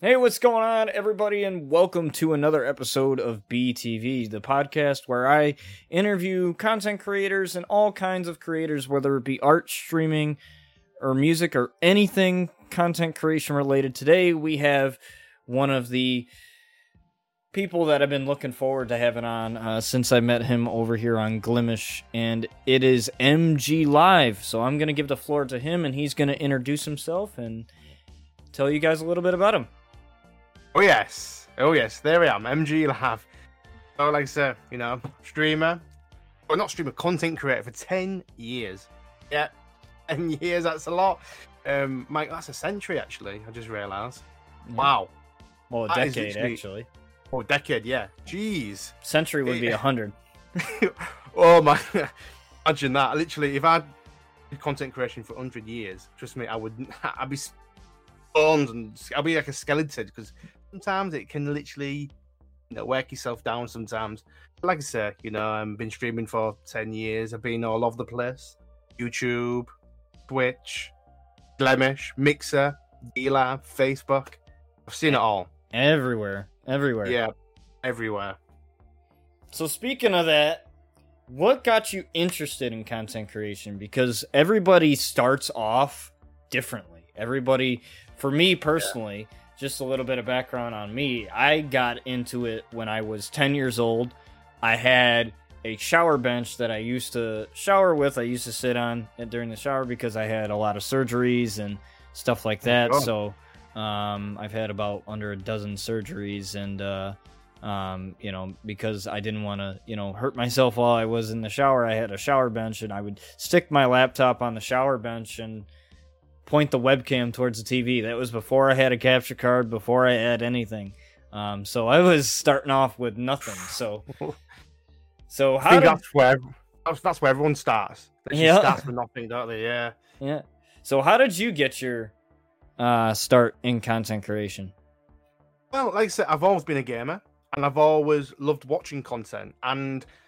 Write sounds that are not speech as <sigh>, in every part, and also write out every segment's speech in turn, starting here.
Hey, what's going on, everybody, and welcome to another episode of BTV, the podcast where I interview content creators and all kinds of creators, whether it be art, streaming, or music, or anything content creation related. Today, we have one of the people that I've been looking forward to having on uh, since I met him over here on Glimesh, and it is MG Live. So I'm going to give the floor to him, and he's going to introduce himself and tell you guys a little bit about him. Oh yes, oh yes, there I am, MG Live. So like I said, you know, streamer, or not streamer, content creator for ten years. Yeah, ten <laughs> years. That's a lot. Um, Mike, that's a century actually. I just realised. Wow. Well, a That decade, actually. Oh, decade. Yeah. Jeez. Century would be a hundred. <laughs> oh my. <laughs> Imagine that. Literally, if I did content creation for hundred years, trust me, I would. I'd be stunned and I'd be like a skeleton because sometimes it can literally, you know, work yourself down. Sometimes, But like I say, you know, I've been streaming for ten years. I've been all over the place: YouTube, Twitch, Glimesh, Mixer, DLive, Facebook. I've seen it all. Everywhere. Everywhere. Yeah, everywhere. So speaking of that, what got you interested in content creation? Because everybody starts off differently. Everybody, for me personally, just a little bit of background on me. I got into it when I was 10 years old. I had a shower bench that I used to shower with. I used to sit on it during the shower because I had a lot of surgeries and stuff like that. Oh. So um, I've had about under a dozen surgeries and uh, um, you know, because I didn't want to, you know, hurt myself while I was in the shower. I had a shower bench and I would stick my laptop on the shower bench and point the webcam towards the TV. That was before I had a capture card, before I had anything. Um, so I was starting off with nothing. So, <laughs> so I how think did, that's where that's, that's where everyone starts. They just Yeah. starts with nothing, don't they? Yeah. yeah. So how did you get your uh, start in content creation? Well, like I said, I've always been a gamer, and I've always loved watching content. And I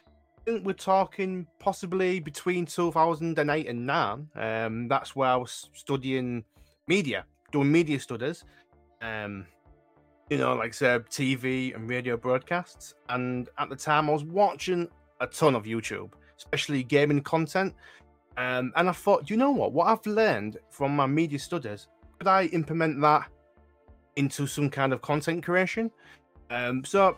we're talking possibly between 2008 and now. Um, that's where I was studying media, doing media studies. Um, you know, like said, TV and radio broadcasts. And at the time, I was watching a ton of YouTube, especially gaming content. Um, and I thought, you know what? What I've learned from my media studies, could I implement that into some kind of content creation? Um, so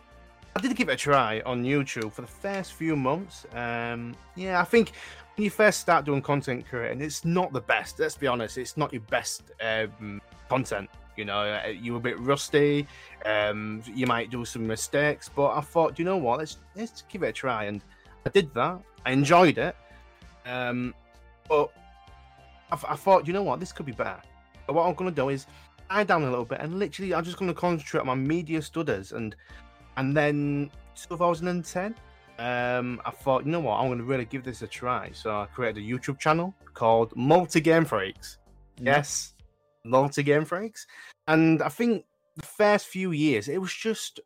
I did give it a try on YouTube for the first few months. Um, yeah, I think when you first start doing content creating, it's not the best. Let's be honest, it's not your best um, content. You know, uh, you're a bit rusty. Um, you might do some mistakes, but I thought, you know what? Let's let's give it a try, and I did that. I enjoyed it. Um, but I, I thought, you know what? This could be better. So what I'm gonna do is die down a little bit, and literally, I'm just gonna concentrate on my media studies, and and then 2010, um, I thought, you know what? I'm gonna really give this a try. So I created a YouTube channel called Multi Game Freaks. Yes, Multi Game Freaks, and I think the first few years it was just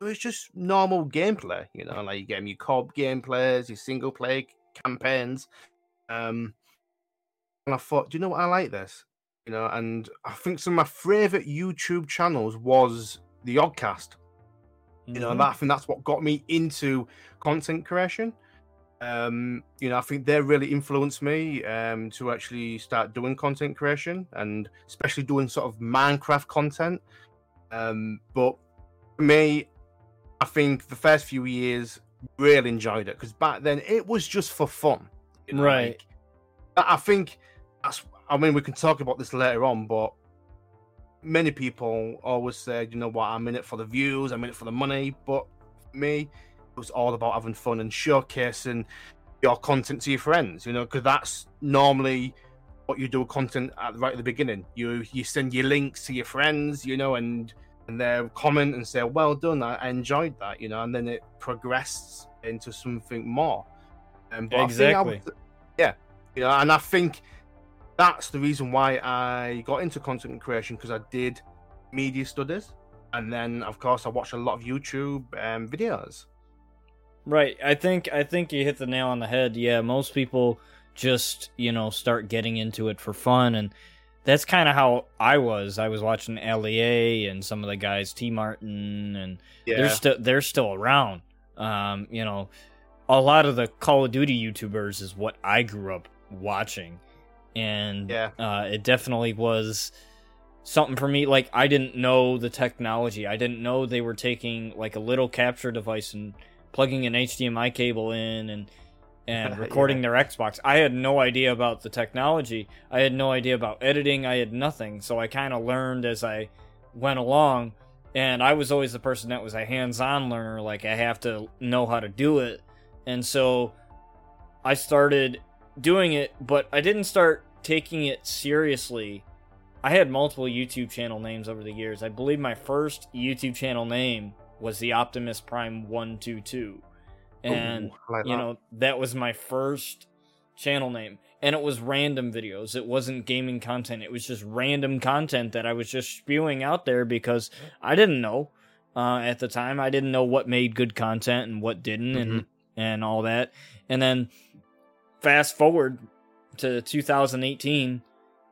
it was just normal gameplay, you know, like you get your co-op gameplays, your single play campaigns. Um, and I thought, do you know what? I like this, you know. And I think some of my favorite YouTube channels was the Yogscast. You know, and I think that's what got me into content creation. Um, you know, I think they really influenced me um, to actually start doing content creation and especially doing sort of Minecraft content. Um, but for me, I think the first few years really enjoyed it because back then it was just for fun. you know, Right. like, I think that's. I mean, we can talk about this later on, but many people always said, you know what, I'm in it for the views, I'm in it for the money. But for me, it was all about having fun and showcasing your content to your friends. You know, because that's normally what you do content at right at the beginning. You you send your links to your friends, you know, and and they comment and say, "Well done, I, I enjoyed that," you know, and then it progresses into something more. Um, but I I Exactly. was- yeah, you know, and I think that's the reason why I got into content creation because I did media studies, and then of course I watched a lot of YouTube um, videos. Right. I think I think you hit the nail on the head. Yeah, most people just, you know, start getting into it for fun and that's kind of how I was. I was watching LEA and some of the guys, TmarTn, and Yeah. they're still they're still around. Um, you know, a lot of the Call of Duty YouTubers is what I grew up watching, and Yeah. uh, it definitely was something for me. Like I didn't know the technology. I didn't know they were taking like a little capture device and plugging an HDMI cable in and and <laughs> Yeah. recording their Xbox. I had no idea about the technology. I had no idea about editing. I had nothing. So I kind of learned as I went along. And I was always the person that was a hands-on learner. Like I have to know how to do it. And so I started doing it, but I didn't start taking it seriously. I had multiple YouTube channel names over the years. I believe my first YouTube channel name was the Optimus Prime 122. And Ooh, like you know that was my first channel name and it was random videos it wasn't gaming content it was just random content that i was just spewing out there because i didn't know uh, at the time i didn't know what made good content and what didn't and and all that and then fast forward to 2018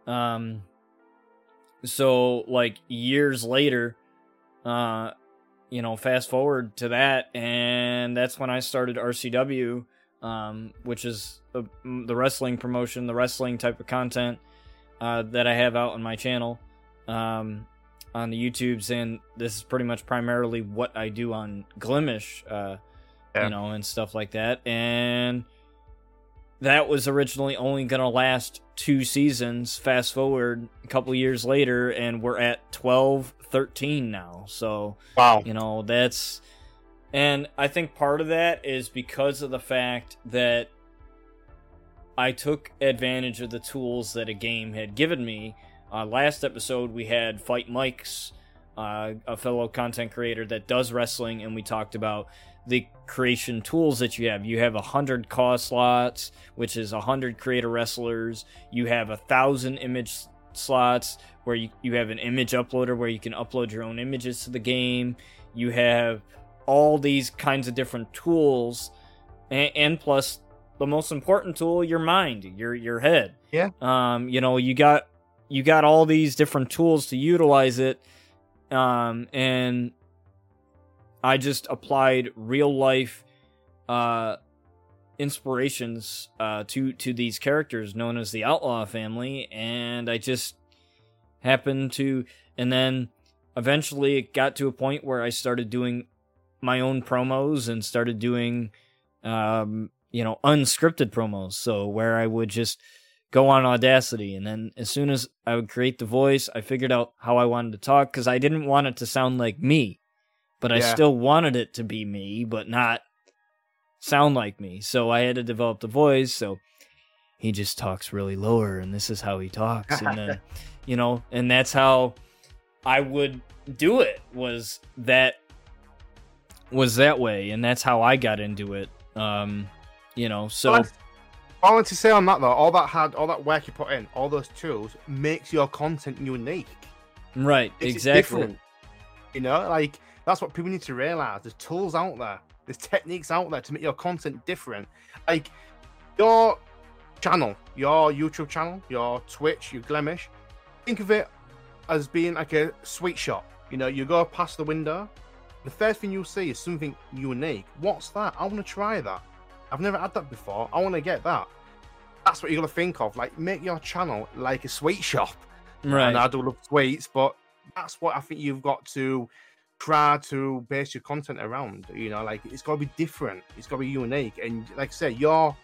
um so like years later uh you know fast forward to that and that's when i started rcw um which is the, the wrestling promotion the wrestling type of content uh that i have out on my channel um on the youtubes and this is pretty much primarily what i do on glimesh uh Yeah. you know and stuff like that and that was originally only going to last two seasons. Fast forward a couple years later and we're at 12 13 now. So Wow. you know that's and i think part of that is because of the fact that i took advantage of the tools that a game had given me. Uh, last episode we had fight mike's uh, a fellow content creator that does wrestling and we talked about the creation tools that you have. You have a hundred CAW slots which is a hundred creator wrestlers. You have a thousand image slots where you, you have an image uploader where you can upload your own images to the game. You have all these kinds of different tools and, and plus the most important tool your mind your your head. Yeah. um you know you got you got all these different tools to utilize it. Um and i just applied real life uh inspirations uh to to these characters known as the outlaw family and i just happened to and then eventually it got to a point where i started doing my own promos and started doing um you know unscripted promos. So where i would just go on audacity and then as soon as i would create the voice i figured out how i wanted to talk because i didn't want it to sound like me but i Yeah. still wanted it to be me but not sound like me so i had to develop the voice so he just talks really lower and this is how he talks and then <laughs> you know and that's how i would do it was that was that way and that's how i got into it um you know so Well, I wanted to say on that though, all that had all that work you put in, all those tools makes your content unique. right Makes it exactly. You know, like that's what people need to realize. There's tools out there, there's techniques out there to make your content different. Like your channel, your YouTube channel, your Twitch, your Glimesh. Think of it as being like a sweet shop. You know, you go past the window, the first thing you'll see is something unique. What's that? I want to try that. I've never had that before. I want to get that. That's what you got to think of. Like, make your channel like a sweet shop. right And I do love sweets, but that's what I think you've got to try to base your content around. You know, like it's got to be different. It's got to be unique. And like I say, your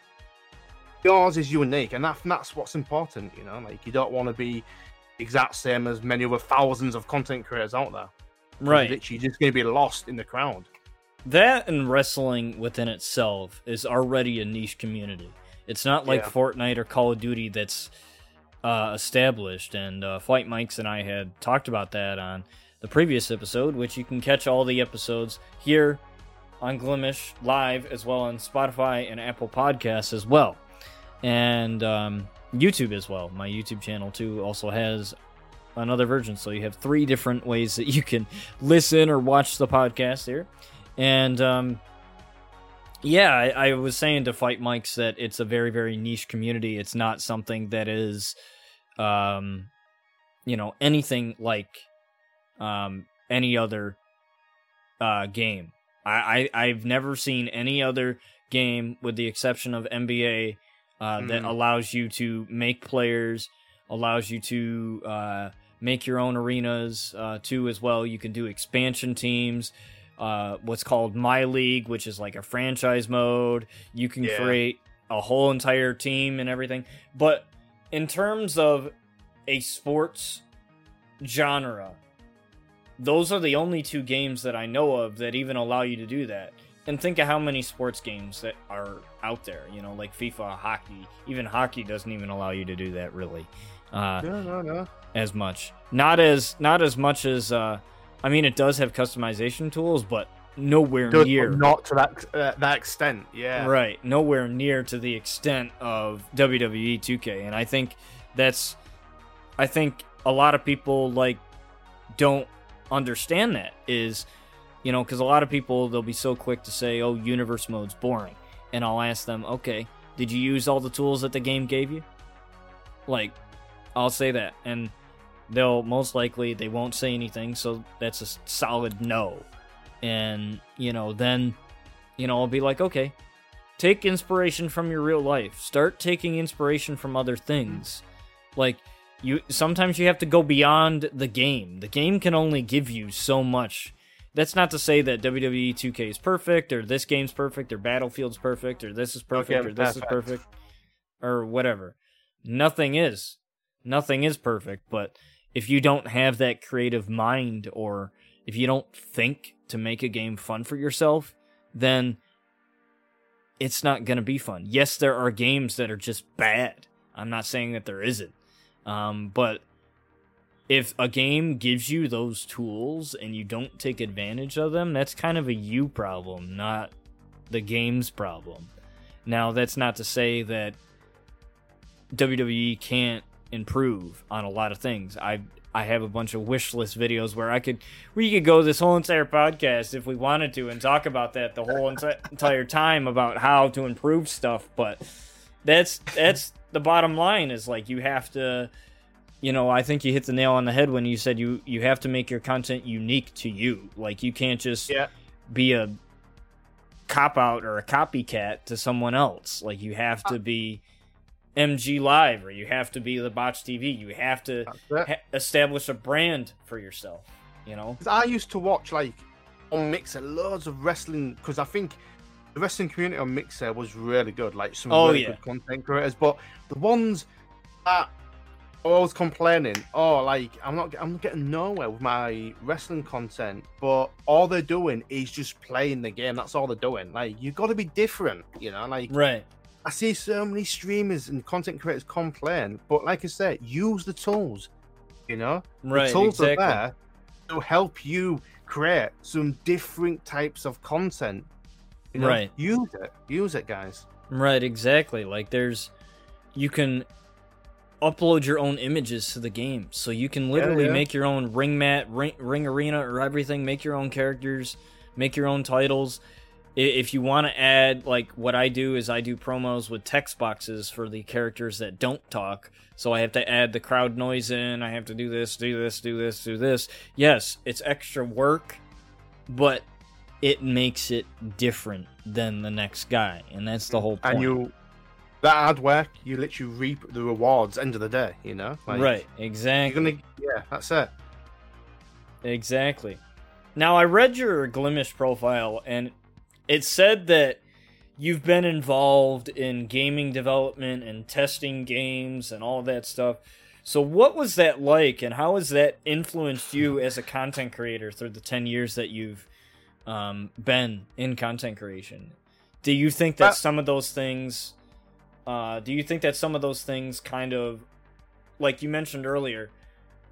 yours is unique, and that, that's what's important. You know, like you don't want to be exact same as many other thousands of content creators out there. right Literally, you're just going to be lost in the crowd. that and wrestling within itself is already a niche community. It's not like Yeah. Fortnite or Call of Duty that's uh, established. And uh, Flight Mikes and I had talked about that on the previous episode, which you can catch all the episodes here on Glimesh live as well on Spotify and Apple Podcasts as well, and um, YouTube as well. My YouTube channel too also has another version, so you have three different ways that you can <laughs> listen or watch the podcast here. And um, yeah, I, I was saying to Fight Mikes that it's a very, very niche community. It's not something that is, um, you know anything like um, any other uh, game. I, I I've never seen any other game, with the exception of NBA, uh, that Mm. allows you to make players, allows you to uh, make your own arenas uh, too as well. You can do expansion teams. Uh, what's called My League, which is like a franchise mode. You can Yeah. create a whole entire team and everything. But in terms of a sports genre, those are the only two games that I know of that even allow you to do that. And think of how many sports games that are out there, you know, like FIFA, hockey. Even hockey doesn't even allow you to do that really. Uh, No, no, no. as much. Not as not as much as uh I mean it does have customization tools, but nowhere near not to that uh, that extent. Yeah. Right, nowhere near to the extent of WWE 2K, and I think that's, I think a lot of people like don't understand that is, you know, because a lot of people they'll be so quick to say, "Oh, universe mode's boring," and I'll ask them, "Okay, did you use all the tools that the game gave you?" Like, I'll say that, and they'll most likely they won't say anything, so that's a solid no, and you know then you know, I'll be like, okay, take inspiration from your real life. Start taking inspiration from other things. Like you sometimes you have to go beyond the game. The game can only give you so much. That's not to say that WWE 2K is perfect or this game's perfect or Battlefield's perfect or this is perfect Okay, or this is perfect. perfect or whatever. Nothing is. Nothing is perfect, but if you don't have that creative mind or if you don't think to make a game fun for yourself, then it's not going to be fun. Yes, there are games that are just bad. I'm not saying that there isn't. Um, but if a game gives you those tools and you don't take advantage of them, that's kind of a you problem, not the game's problem. Now, that's not to say that WWE can't improve on a lot of things. I I have a bunch of wish list videos where I could we could go this whole entire podcast if we wanted to and talk about that the whole entire time about how to improve stuff, but that's that's the bottom line is like you have to you know, I think you hit the nail on the head when you said you you have to make your content unique to you. Like you can't just Yeah. be a cop out or a copycat to someone else. Like you have to uh. be MG Live or you have to be the Botch TV. You have to ha- establish a brand for yourself. You know, I used to watch like on Mixer loads of wrestling because I think the wrestling community on Mixer was really good. Like some Oh, really yeah. good content creators, but the ones that are always complaining, oh, like I'm not, I'm getting nowhere with my wrestling content, but all they're doing is just playing the game. That's all they're doing. Like you got to be different, you know. Like right? I see so many streamers and content creators complain, but like I said, use the tools. You know, Right, the tools exactly. are there to help you create some different types of content. You know, Right. Use it. Use it, guys. Right, exactly. Like there's you can upload your own images to the game. So you can literally yeah. make your own ring mat, ring, ring arena or everything, make your own characters, make your own titles. If you want to add like what I do is I do promos with text boxes for the characters that don't talk. So I have to add the crowd noise in, I have to do this, do this, do this, do this. Yes, it's extra work, but it makes it different than the next guy, and that's the whole point. And you, that hard work, you literally reap the rewards end of the day. You know, Like, right, exactly, gonna, yeah, that's it. exactly. Now I read your Glimesh profile, and it said that you've been involved in gaming development and testing games and all that stuff. So what was that like, and how has that influenced you as a content creator through the ten years that you've um, been in content creation? Do you think that Well- some of those things, uh, do you think that some of those things kind of, like you mentioned earlier,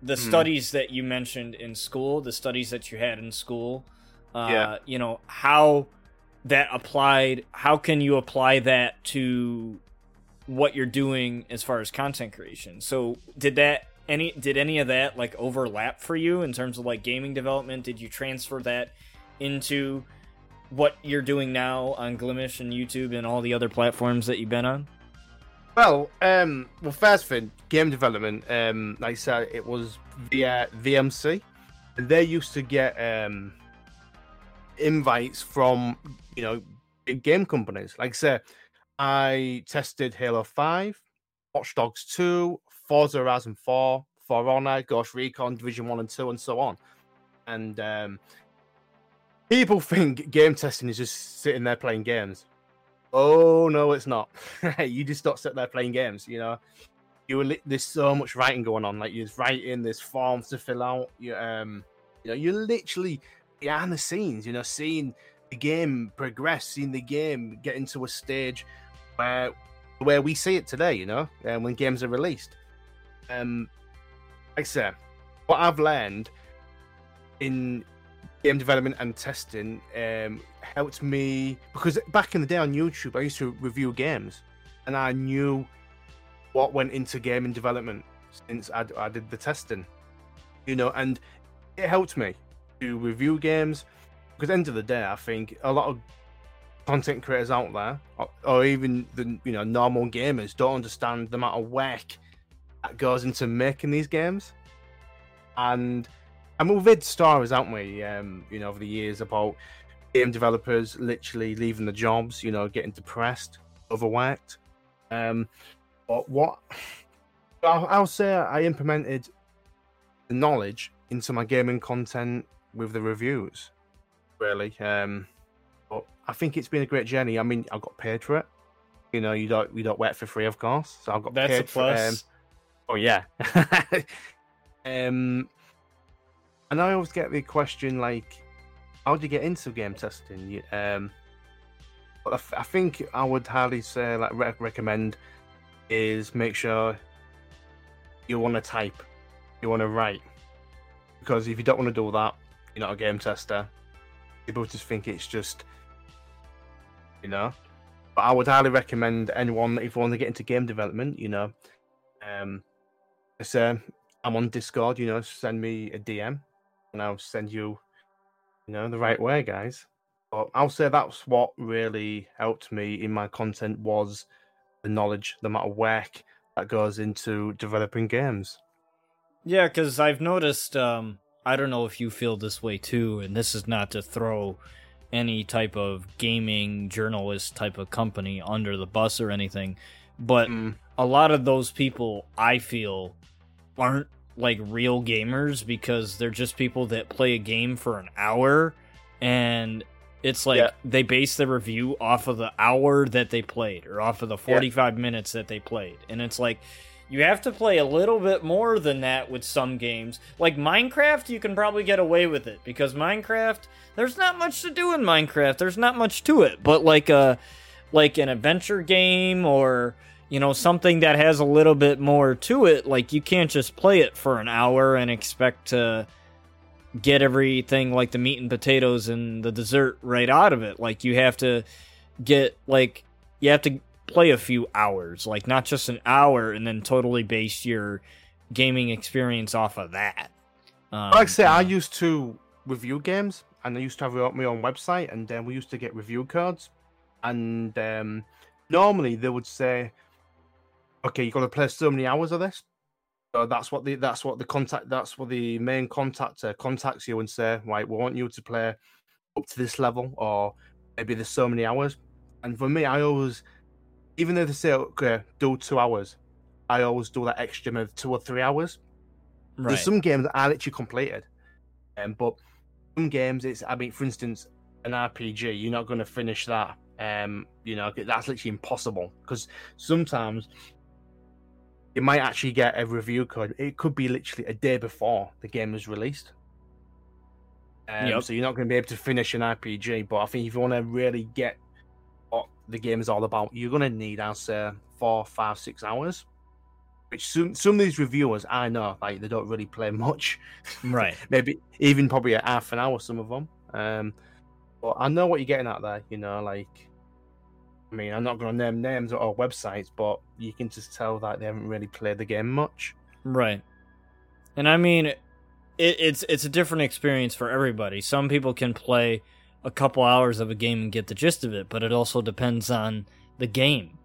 the Mhm. studies that you mentioned in school, the studies that you had in school, uh, Yeah. you know, how that applied, how can you apply that to what you're doing as far as content creation? So did that any did any of that like overlap for you in terms of like gaming development? Did you transfer that into what you're doing now on Glimesh and YouTube and all the other platforms that you've been on? Well, um, well, first thing, game development. Um, like I said, it was via VMC, and they used to get um, invites from you know big game companies. Like I say, I tested Halo Five, Watch Dogs Two, Forza Horizon Four, For Honor, Ghost Recon, Division One and Two, and so on. And um, people think game testing is just sitting there playing games. Oh no, it's not. <laughs> you just don't sit there playing games. You know, you li- there's so much writing going on. Like you're writing, there's forms to fill out. You um, you know, you're literally behind the scenes. You know, seeing the game progress, seeing the game get into a stage where where we see it today. You know, uh, when games are released. Um, like I said, what I've learned in game development and testing um, helped me because back in the day on YouTube, I used to review games, and I knew what went into gaming development since I, I did the testing, you know, and it helped me to review games. Because end of the day, I think a lot of content creators out there, or, or even the you know normal gamers, don't understand the amount of work that goes into making these games, and and we've had stories, haven't we? Um, you know, over the years about game developers literally leaving the jobs, you know, getting depressed, overworked. Um, but what I'll, I'll say, I implemented the knowledge into my gaming content with the reviews. Really, um, but I think it's been a great journey. I mean, I got paid for it. You know, you don't you don't work for free, of course. So I got That's a paid plus. for. Um, oh yeah. <laughs> um, and I always get the question like, how do you get into game testing? You- Um, I, f- I think I would highly say like re- recommend is make sure you want to type, you want to write, because if you don't want to do that, you're not a game tester. People just think it's just, you know. But I would highly recommend anyone if you want to get into game development, you know, um, say I'm on Discord, you know, send me a DM and I'll send you, you know, the right way, guys. But I'll say that's what really helped me in my content was the knowledge, the amount of work that goes into developing games. Yeah, because I've noticed. Um, I don't know if you feel this way too, and this is not to throw any type of gaming journalist type of company under the bus or anything, but Mm, a lot of those people I feel aren't like real gamers because they're just people that play a game for an hour and it's like Yeah. they base their review off of the hour that they played or off of the 45 minutes that they played. And it's like you have to play a little bit more than that with some games. Like minecraft you can probably get away with it because minecraft there's not much to do in minecraft. There's not much to it. But like a like an adventure game or you know something that has a little bit more to it like you can't just play it for an hour and expect to get everything like the meat and potatoes and the dessert right out of it. Like you have to get like you have to play a few hours like not just an hour and then totally base your gaming experience off of that. Um, like I say, I used to review games, and I used to have my own website, and then we used to get review cards, and um, normally they would say, "Okay, you've got to play so many hours of this." So that's what the that's what the contact that's what the main contactor contacts you and say, "Right, we want you to play up to this level, or maybe there's so many hours." And for me, I always, even though they say, "Okay, do two hours," I always do that extra of two or three hours. right There's some games that I literally completed, um, but some games it's. I mean, for instance, an RPG, you're not going to finish that. Um, you know, that's literally impossible because sometimes you might actually get a review code. It could be literally a day before the game is released. Um, Yep. So you're not going to be able to finish an RPG. But I think if you want to really get what the game is all about, you're going to need, I'll say, four, five, six hours. Which some some of these reviewers I know like they don't really play <laughs> much. right <laughs> Maybe even probably a half an hour. Some of them. Um, but I know what you're getting at there. You know, like I mean, I'm not going to name names or websites, but you can just tell that they haven't really played the game much. Right. And I mean it, it's it's a different experience for everybody. Some people can play a couple hours of a game and get the gist of it, but it also depends on the game.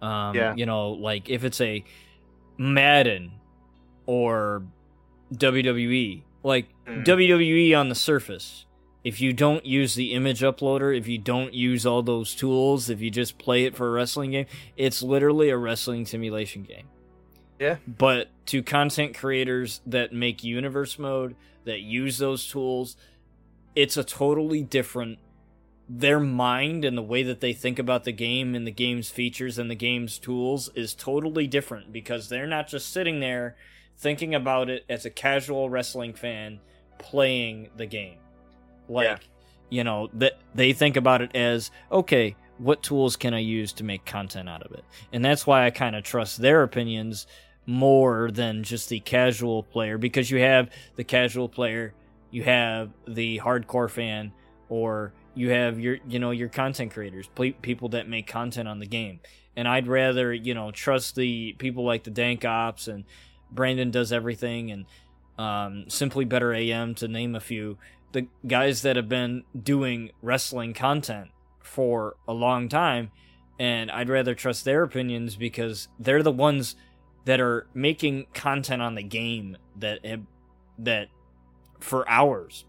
Um Yeah. you know, like if it's a Madden or WWE. Like Mm. WWE on the surface. If you don't use the image uploader, if you don't use all those tools, if you just play it for a wrestling game, it's literally a wrestling simulation game. Yeah. But to content creators that make universe mode, that use those tools, it's a totally different their mind and the way that they think about the game and the game's features and the game's tools is totally different because they're not just sitting there thinking about it as a casual wrestling fan playing the game. Like, Yeah. you know, that they think about it as, okay, what tools can I use to make content out of it? And that's why I kind of trust their opinions more than just the casual player because you have the casual player, you have the hardcore fan, or you have your you know your content creators, ple- people that make content on the game. And I'd rather you know trust the people like the Dank Ops and Brandon does everything and um, Simply Better AM to name a few. The guys that have been doing wrestling content for a long time, and I'd rather trust their opinions because they're the ones that are making content on the game that have, that for hours,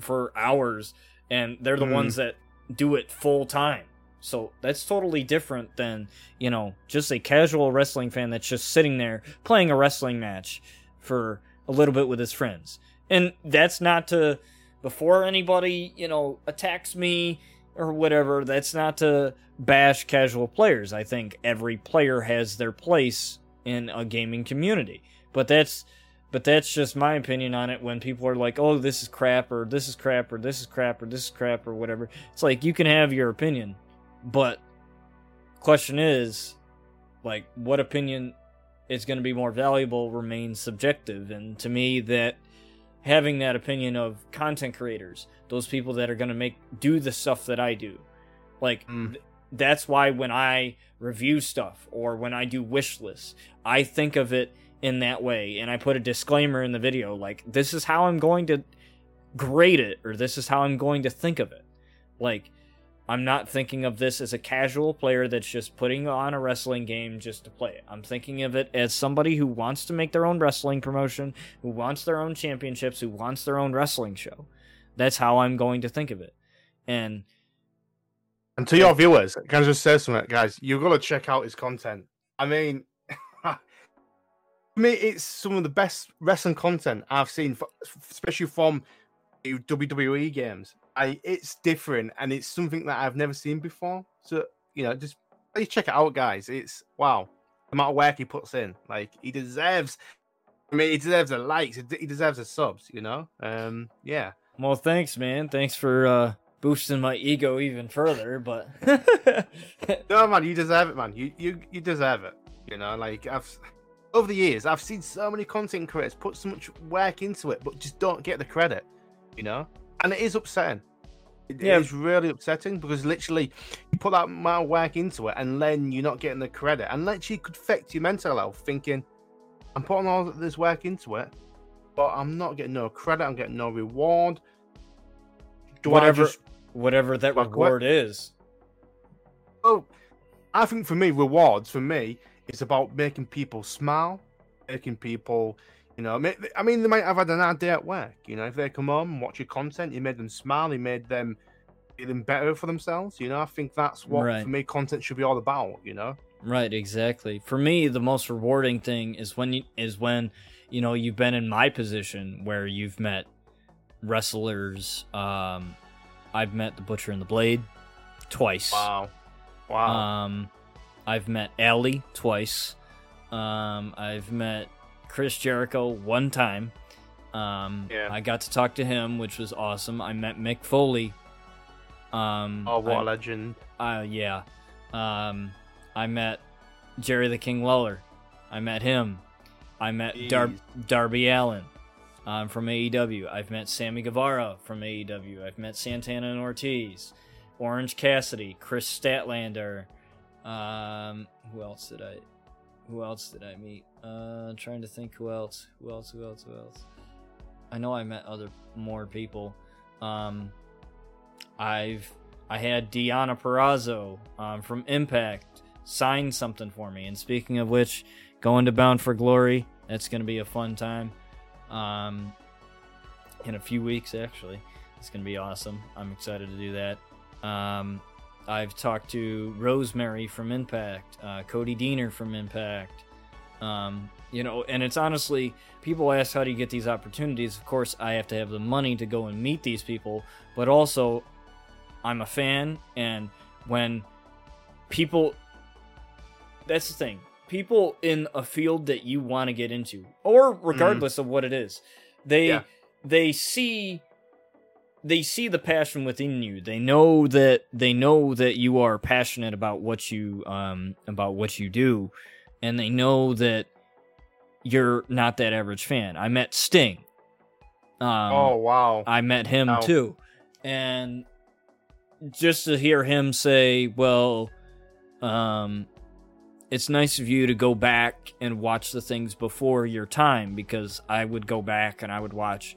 for hours, and they're the Mm. ones that do it full time. So that's totally different than you know just a casual wrestling fan that's just sitting there playing a wrestling match for a little bit with his friends. And that's not to before anybody, you know, attacks me or whatever, that's not to bash casual players. I think every player has their place in a gaming community. But that's but that's just my opinion on it when people are like, "Oh, this is crap," or "This is crap," or "This is crap," or "This is crap," or whatever. It's like you can have your opinion, but question is, like, what opinion is going to be more valuable remains subjective. And to me, that having that opinion of content creators, those people that are going to make do the stuff that I do, like Mm. th- that's why when I review stuff or when I do wish lists, I think of it in that way, and I put a disclaimer in the video like this is how I'm going to grade it, or this is how I'm going to think of it, like. I'm not thinking of this as a casual player that's just putting on a wrestling game just to play it. I'm thinking of it as somebody who wants to make their own wrestling promotion, who wants their own championships, who wants their own wrestling show. That's how I'm going to think of it. And And to your viewers, can I just say something, guys? You've got to check out his content. I mean, <laughs> for me, it's some of the best wrestling content I've seen, especially from WWE games. I, it's different and it's something that I've never seen before. So, you know, just please check it out, guys. It's wow. The amount of work he puts in, like he deserves. I mean, he deserves the likes. He deserves the subs. You know. Um. Yeah. well, thanks, man. Thanks for uh, boosting my ego even further. But <laughs> No, man, you deserve it, man. You you you deserve it. You know, like I've over the years, I've seen so many content creators put so much work into it, but just don't get the credit. You know, and it is upsetting. It Yeah. is really upsetting because literally you put that amount of work into it, and then you're not getting the credit, and literally could affect your mental health. Thinking, I'm putting all this work into it, but I'm not getting no credit. I'm getting no reward. Do Whatever- whatever that reward is. Oh, I think for me, rewards for me is about making people smile, making people, you know, I mean, they might have had an hard day at work. You know, if they come home and watch your content, you made them smile, you made them feeling better for themselves. You know, I think that's what Right. for me content should be all about. You know, Right, exactly. For me, the most rewarding thing is when you, is when you know you've been in my position where you've met wrestlers. Um, I've met the Butcher and the Blade twice. wow, wow, Um, I've met Allie twice. Um, I've met Chris Jericho one time. Um, Yeah. I got to talk to him, which was awesome. I met Mick Foley. Um, oh, what I- a legend! uh, yeah. Um, I met Jerry the King Lawler. I met him. I met Dar- Darby Allin um, from AEW. I've met Sammy Guevara from AEW. I've met Santana and Ortiz, Orange Cassidy, Kris Statlander. Um, who else did I? Who else did I meet? Uh, trying to think who else. Who else? Who else? Who else? I know I met other more people. Um, I've I had Deonna Purrazzo um, from Impact sign something for me. And speaking of which, going to Bound for Glory, that's going to be a fun time. um, in a few weeks. Actually, it's gonna be awesome. I'm excited to do that. Um, I've talked to Rosemary from Impact, uh, Cody Deaner from Impact. Um, you know, and it's honestly, people ask how do you get these opportunities. Of course, I have to have the money to go and meet these people, but also, I'm a fan, and when people, that's the thing, people in a field that you want to get into, or regardless of what it is, they Yeah. they see they see the passion within you. They know that they know that you are passionate about what you um about what you do, and they know that you're not that average fan. I met Sting. Um, oh wow. I met him Wow. too, and just to hear him say, "Well, um, it's nice of you to go back and watch the things before your time," because I would go back and I would watch,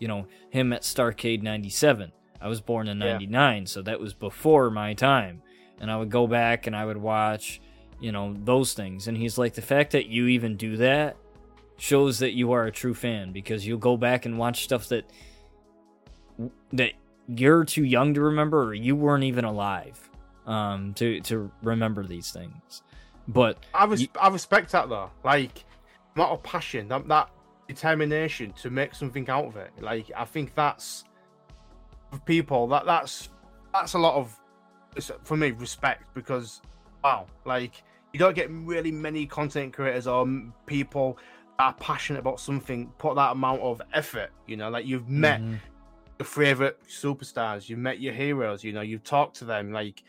you know, him at Starcade '97. I was born in Yeah. '99, so that was before my time, and I would go back and I would watch, you know, those things. And he's like, the fact that you even do that shows that you are a true fan because you'll go back and watch stuff that that you're too young to remember or you weren't even alive um to to remember these things but I, I respect that though. Like, amount of passion, that, that determination to make something out of it. Like, I think that's for people that that's that's a lot of for me respect because wow, like you don't get really many content creators or people that are passionate about something put that amount of effort. You know, like you've met Mhm. your favorite superstars, you've met your heroes, you know, you've talked to them, like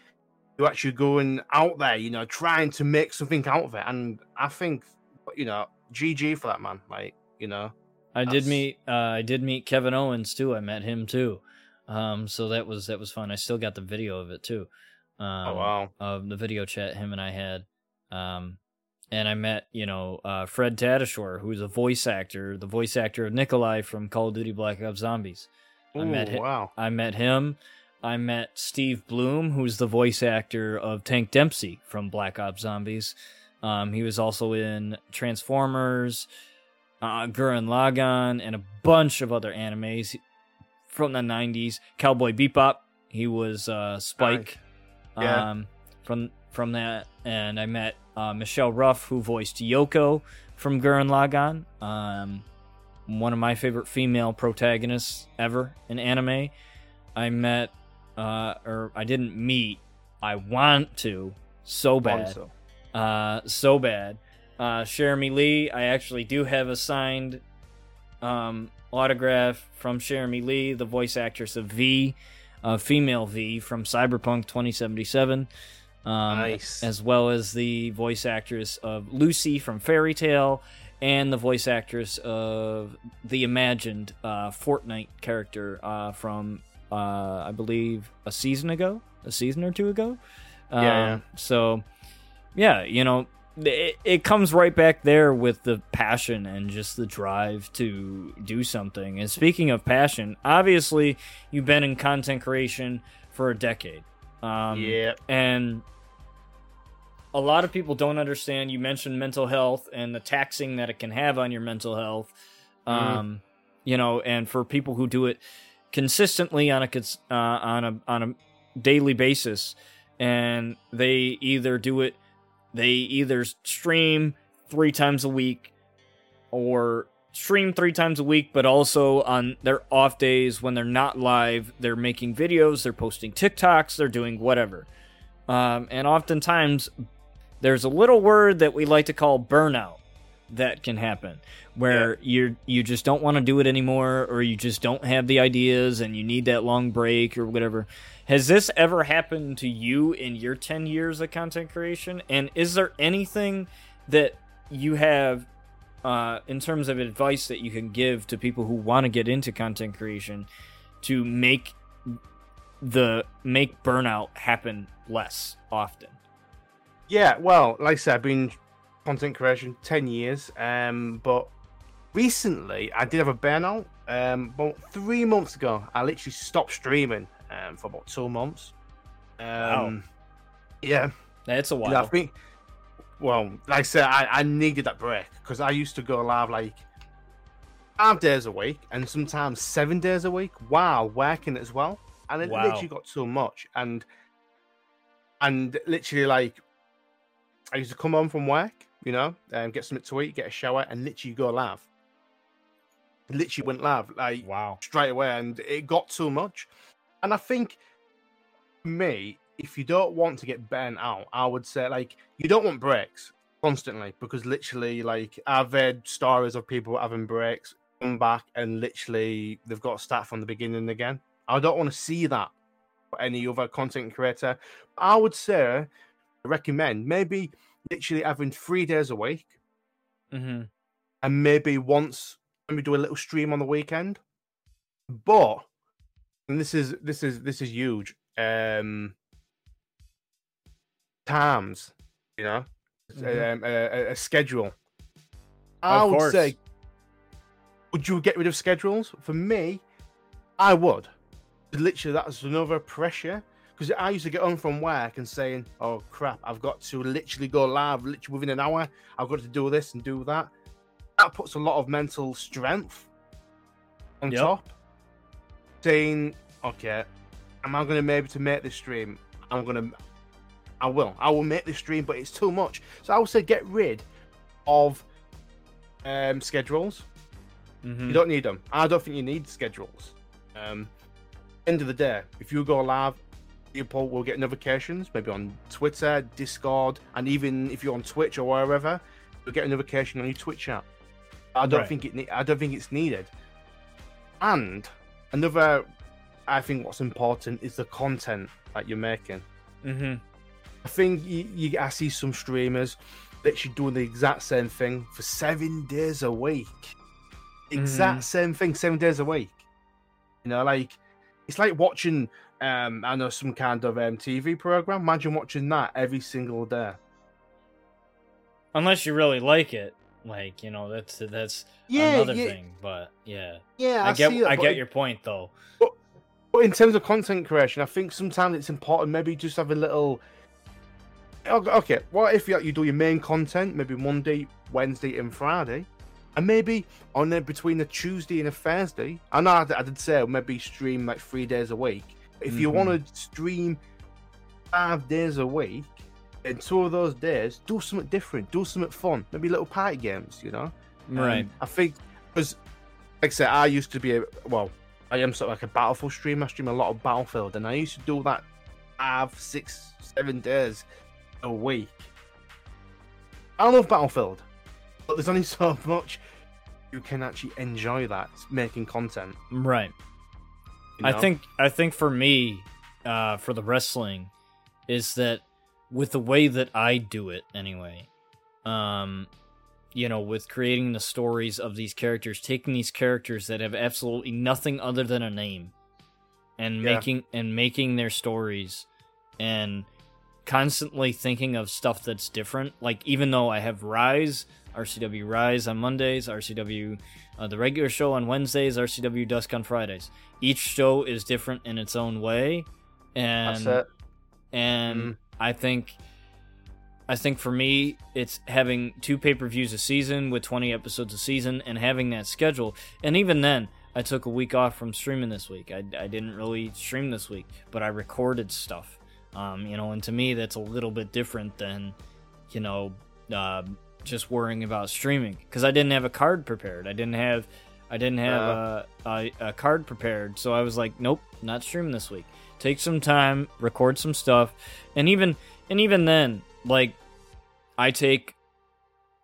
you're actually going out there, you know, trying to make something out of it. And I think, you know, GG for that man, like, you know, I did meet uh, I did meet Kevin Owens too. I met him too. Um so that was that was fun. I still got the video of it too. Um oh wow, of the video chat him and I had. Um, and I met, you know, uh, Fred Tatasciore, who's a voice actor, the voice actor of Nikolai from Call of Duty Black Ops Zombies. I met Ooh, hi- wow, I met him. I met Steve Blum, who's the voice actor of Tank Dempsey from Black Ops Zombies. Um, he was also in Transformers, uh, Gurren Lagann, and a bunch of other animes from the 90s. Cowboy Bebop, he was uh, Spike Yeah. um, from from that. And I met uh, Michelle Ruff, who voiced Yoko from Gurren Lagann. Um, one of my favorite female protagonists ever in anime. I met, uh, or I didn't meet. I want to so bad, uh, so bad. Uh, Cherami Leigh. I actually do have a signed um, autograph from Cherami Leigh, the voice actress of V, uh, female V from Cyberpunk 2077. Um, Nice. As well as the voice actress of Lucy from Fairy Tail and the voice actress of the imagined uh, Fortnite character uh, from, uh, I believe, a season ago, a season or two ago. Um, Yeah, yeah. So, yeah, you know, it, it comes right back there with the passion and just the drive to do something. And speaking of passion, obviously, you've been in content creation for a decade. Um, yeah, and a lot of people don't understand. You mentioned mental health and the taxing that it can have on your mental health. Um, you know, and for people who do it consistently on a uh, on a on a daily basis, and they either do it, they either stream three times a week, or stream three times a week, but also on their off days when they're not live, they're making videos, they're posting TikToks, they're doing whatever. Um, and oftentimes, there's a little word that we like to call burnout that can happen, where you you just don't want to do it anymore, or you just don't have the ideas, and you need that long break or whatever. Has this ever happened to you in your 10 years of content creation? And is there anything that you have uh, in terms of advice that you can give to people who want to get into content creation to make the make burnout happen less often? yeah. Well, like I said, I've been content creation ten years, um, but recently I did have a burnout. Um, about three months ago, I literally stopped streaming um, for about two months. Um, Wow. Yeah, It's a while. Yeah, I think. Well, like I said, I, I needed that break because I used to go live like five days a week and sometimes seven days a week while working as well. And it Wow. literally got so much. And and literally like I used to come home from work, you know, and get something to eat, get a shower, and literally go live. Literally went live like Wow. straight away, and it got too much. And I think for me, if you don't want to get burnt out, I would say like you don't want breaks constantly because literally, like I've read stories of people having breaks, come back, and literally they've got to start from the beginning again. I don't want to see that for any other content creator. I would say recommend maybe literally having three days a week Mm-hmm. and maybe once maybe do a little stream on the weekend. But and this is this is this is huge. Um times, you know, Mhm. um, a, a- a schedule. I Of would course. say, would you get rid of schedules? For me, I would. Literally, that's another pressure. Because I used to get home from work and saying, "Oh crap, I've got to literally go live literally within an hour. I've got to do this and do that." That puts a lot of mental strength on Yep. top. Saying, "Okay, am I going to be able to make this stream? I'm going to, I will, I will make this stream, but it's too much." So I would say get rid of um, schedules. Mm-hmm. You don't need them. I don't think you need schedules. Um, end of the day, if you go live, people will get notifications, maybe on Twitter, Discord, and even if you're on Twitch or wherever, you'll get a notification on your Twitch app. I don't Right. think it. ne- I don't think it's needed. And another, I think what's important is the content that you're making. Mm-hmm. I think you, you I see some streamers literally doing the exact same thing for seven days a week. Exact same thing, seven days a week. You know, like it's like watching um I know some kind of um TV program. Imagine watching that every single day. Unless you really like it, like you know, that's that's Yeah, another yeah, thing. But yeah, yeah. I, get see it, I get your point though. But in terms of content creation, I think sometimes it's important maybe just have a little. Okay, what if you, you do your main content maybe Monday, Wednesday, and Friday, and maybe on there between a Tuesday and a Thursday? I know I, I did say maybe stream like three days a week. If you Mhm. want to stream five days a week, and two of those days, do something different, do something fun, maybe little party games, you know. Right. Um, I think because, like I said, I used to be a well, I am sort of like a Battlefield streamer. I stream a lot of Battlefield, and I used to do that five, six, seven days a week. I love Battlefield, but there's only <laughs> so much you can actually enjoy that making content. Right. you I think I think for me, uh, for the wrestling, is that with the way that I do it anyway, um, you know, with creating the stories of these characters, taking these characters that have absolutely nothing other than a name, and Yeah. making and making their stories, and constantly thinking of stuff that's different. Like even though I have Rise, RCW Rise on Mondays, RCW uh, the regular show on Wednesdays, RCW Dusk on Fridays. Each show is different in its own way, and that's it. and Mm. I think I think for me it's having two pay-per-views a season with 20 episodes a season and having that schedule. And even then, I took a week off from streaming this week. I, I didn't really stream this week, but I recorded stuff. Um, you know, and to me that's a little bit different than you know, uh, just worrying about streaming because I didn't have a card prepared. I didn't have I didn't have Uh. a, a, a card prepared, so I was like, nope, not streaming this week. Take some time, record some stuff, and even and even then, like I take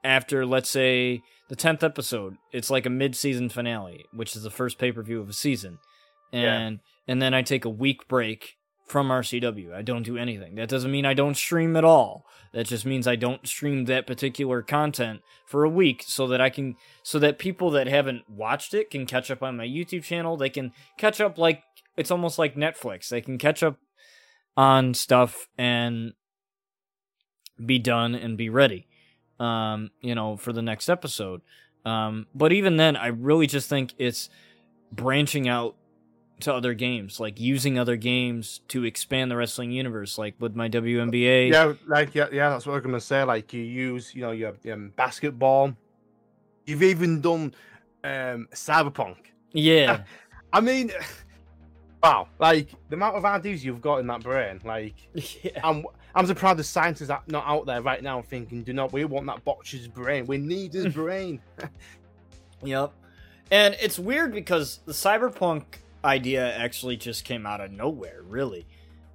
after let's say the tenth episode, it's like a mid-season finale, which is the first pay-per-view of a season, Yeah. and and then I take a week break from RCW. I don't do anything. That doesn't mean I don't stream at all. That just means I don't stream that particular content for a week so that I can so that people that haven't watched it can catch up on my YouTube channel. They can catch up like it's almost like Netflix. They can catch up on stuff and be done and be ready. Um, you know, for the next episode. Um, but even then I really just think it's branching out to other games, like using other games to expand the wrestling universe, like with my WNBA. Yeah, like yeah, yeah, that's what I'm gonna say. Like you use, you know, your um, basketball. You've even done um, Cyberpunk. Yeah. <laughs> I mean, wow, like the amount of ideas you've got in that brain, like <laughs> yeah. I'm I'm surprised the scientists are not out there right now thinking, do not we want that botcher's brain? We need his <laughs> brain. <laughs> Yep. And it's weird because the cyberpunk idea actually just came out of nowhere, really.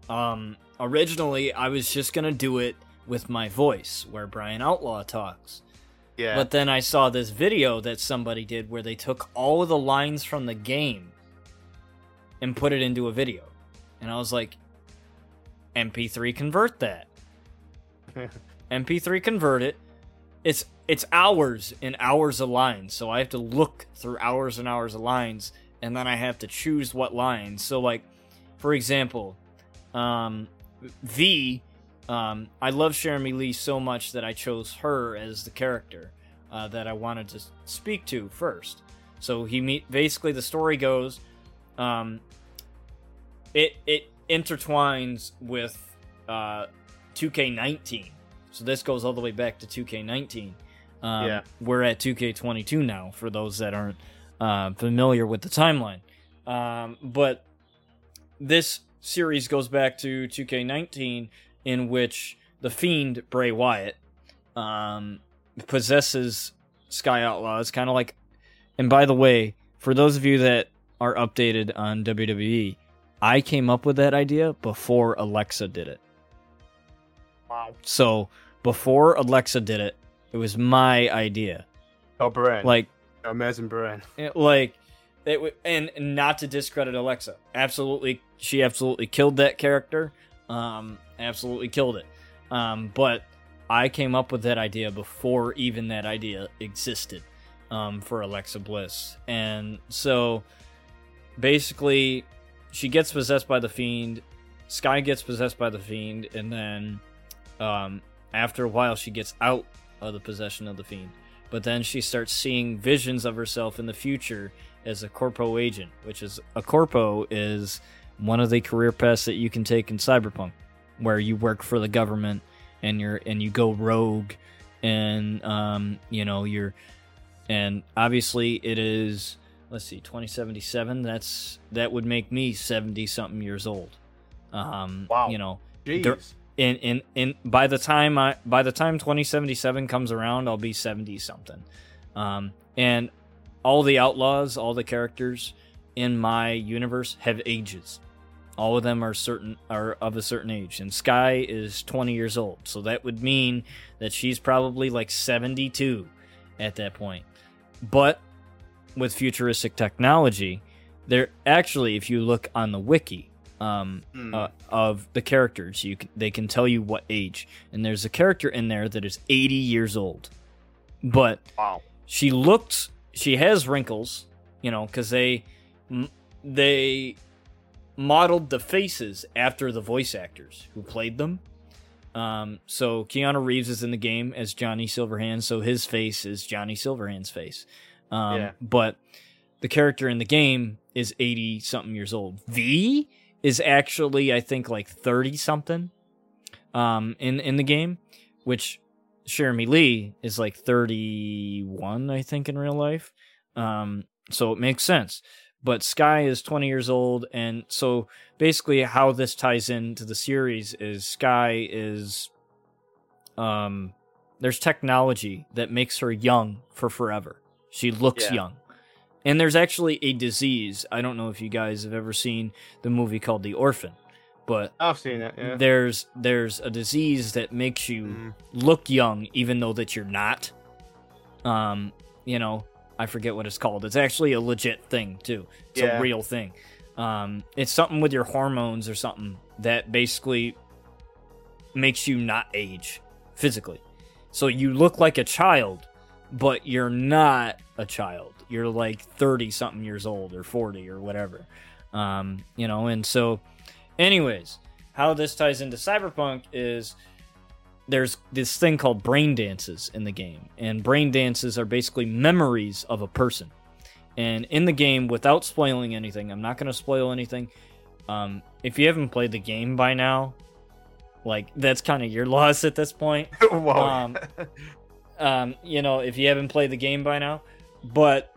Um originally I was just going to do it with my voice where Brian Outlaw talks. yeah, But then I saw this video that somebody did where they took all of the lines from the game and put it into a video. And I was like, MP3 convert that. <laughs> MP3 convert it. It's it's hours and hours of lines, so I have to look through hours and hours of lines, and then I have to choose what lines. So like, for example, um, V, um, I love Cherami Leigh so much that I chose her as the character uh, that I wanted to speak to first. So he meet basically the story goes, um, it it intertwines with uh, 2K19. So this goes all the way back to 2K19. Um, Yeah. We're at 2K22 now, for those that aren't uh, familiar with the timeline. Um, but this series goes back to 2K19, in which the Fiend, Bray Wyatt, um, possesses Sky Outlaws, kind of like. And by the way, for those of you that are updated on WWE, I came up with that idea before Alexa did it. wow, So before Alexa did it, it was my idea. your brain, Like, amazing brain. it- like, it w- and not to discredit Alexa, absolutely, she absolutely killed that character. Um, absolutely killed it. Um, but I came up with that idea before even that idea existed. Um, for Alexa Bliss, and so basically, she gets possessed by the fiend. Sky gets possessed by the fiend, and then um, after a while, she gets out of the possession of the fiend. But then she starts seeing visions of herself in the future as a corpo agent, which is a corpo is one of the career paths that you can take in cyberpunk, where you work for the government and you're and you go rogue, and um, you know you're, and obviously it is. Let's see, 2077. That's that would make me 70 something years old. Um, Wow. You know, Jeez. In in in by the time I by the time 2077 comes around, I'll be 70 something. Um, and all the outlaws, all the characters in my universe have ages. All of them are certain are of a certain age, and Sky is 20 years old, so that would mean that she's probably like 72 at that point. But with futuristic technology, there actually, if you look on the wiki, um, Hmm. uh, of the characters. You can, they can tell you what age, and there's a character in there that is 80 years old, but wow. she looks. She has wrinkles, you know, because they they modeled the faces after the voice actors who played them. Um, so Keanu Reeves is in the game as Johnny Silverhand, so his face is Johnny Silverhand's face. Um, Yeah. But the character in the game is 80 something years old. V is actually, I think, like 30 something um, in, in the game, which Cherami Leigh is like 31, I think, in real life. Um, so it makes sense. But Sky is 20 years old, and so basically, how this ties into the series is Sky is, um, there's technology that makes her young for forever. She looks Yeah. young, and there's actually a disease. I don't know if you guys have ever seen the movie called The Orphan, but I've seen it. Yeah. there's there's a disease that makes you Mm. look young even though that you're not um you know i forget what it's called it's actually a legit thing too it's Yeah. a real thing um it's something with your hormones or something that basically makes you not age physically so you look like a child but you're not a child. You're like 30 something years old or 40 or whatever. Um you know and so anyways how this ties into cyberpunk is there's this thing called brain dances in the game and brain dances are basically memories of a person. And in the game without spoiling anything i'm not going to spoil anything um, if you haven't played the game by now like that's kind of your <laughs> loss at this point. <laughs> Um, um, you know, if you haven't played the game by now. But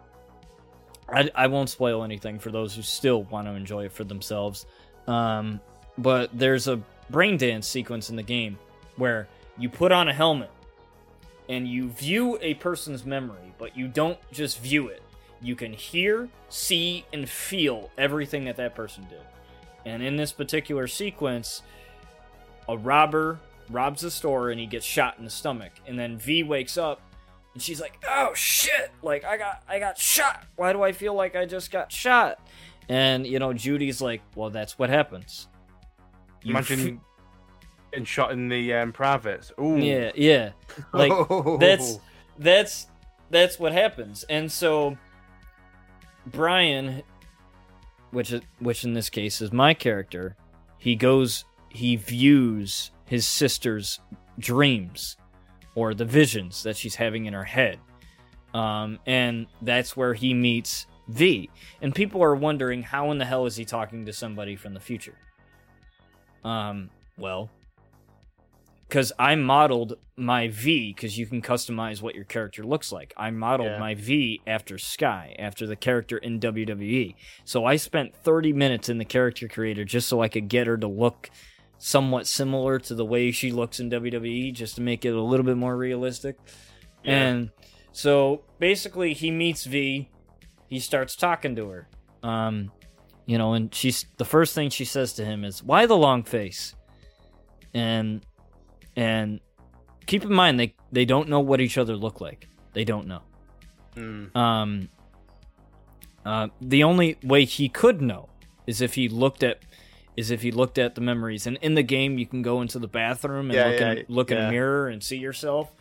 I, I won't spoil anything for those who still want to enjoy it for themselves. Um, but there's a brain dance sequence in the game where you put on a helmet and you view a person's memory, but you don't just view it. You can hear, see, and feel everything that that person did. And in this particular sequence, a robber robs a store and he gets shot in the stomach. And then V wakes up and she's like, "Oh shit! Like I got I got shot. Why do I feel like I just got shot?" And you know, Judy's like, "Well, that's what happens." You Imagine getting shot in the um, privates. Ooh. Yeah, yeah. Like <laughs> that's that's that's what happens. And so Brian which is, which in this case is my character, he goes he views his sister's dreams or the visions that she's having in her head. Um, and that's where he meets V. And people are wondering how in the hell is he talking to somebody from the future? Um, well, because I modeled my V because you can customize what your character looks like. I modeled Yeah. my V after Sky, after the character in WWE. So I spent 30 minutes in the character creator just so I could get her to look somewhat similar to the way she looks in WWE, just to make it a little bit more realistic. Yeah. And so basically, he meets V. He starts talking to her. Um, you know, and she's the first thing she says to him is, "Why the long face?" And and keep in mind they they don't know what each other look like. They don't know. Mm. Um, uh, the only way he could know is if he looked at is if he looked at the memories. And in the game, you can go into the bathroom and Yeah, look yeah, in look in a mirror and see yourself.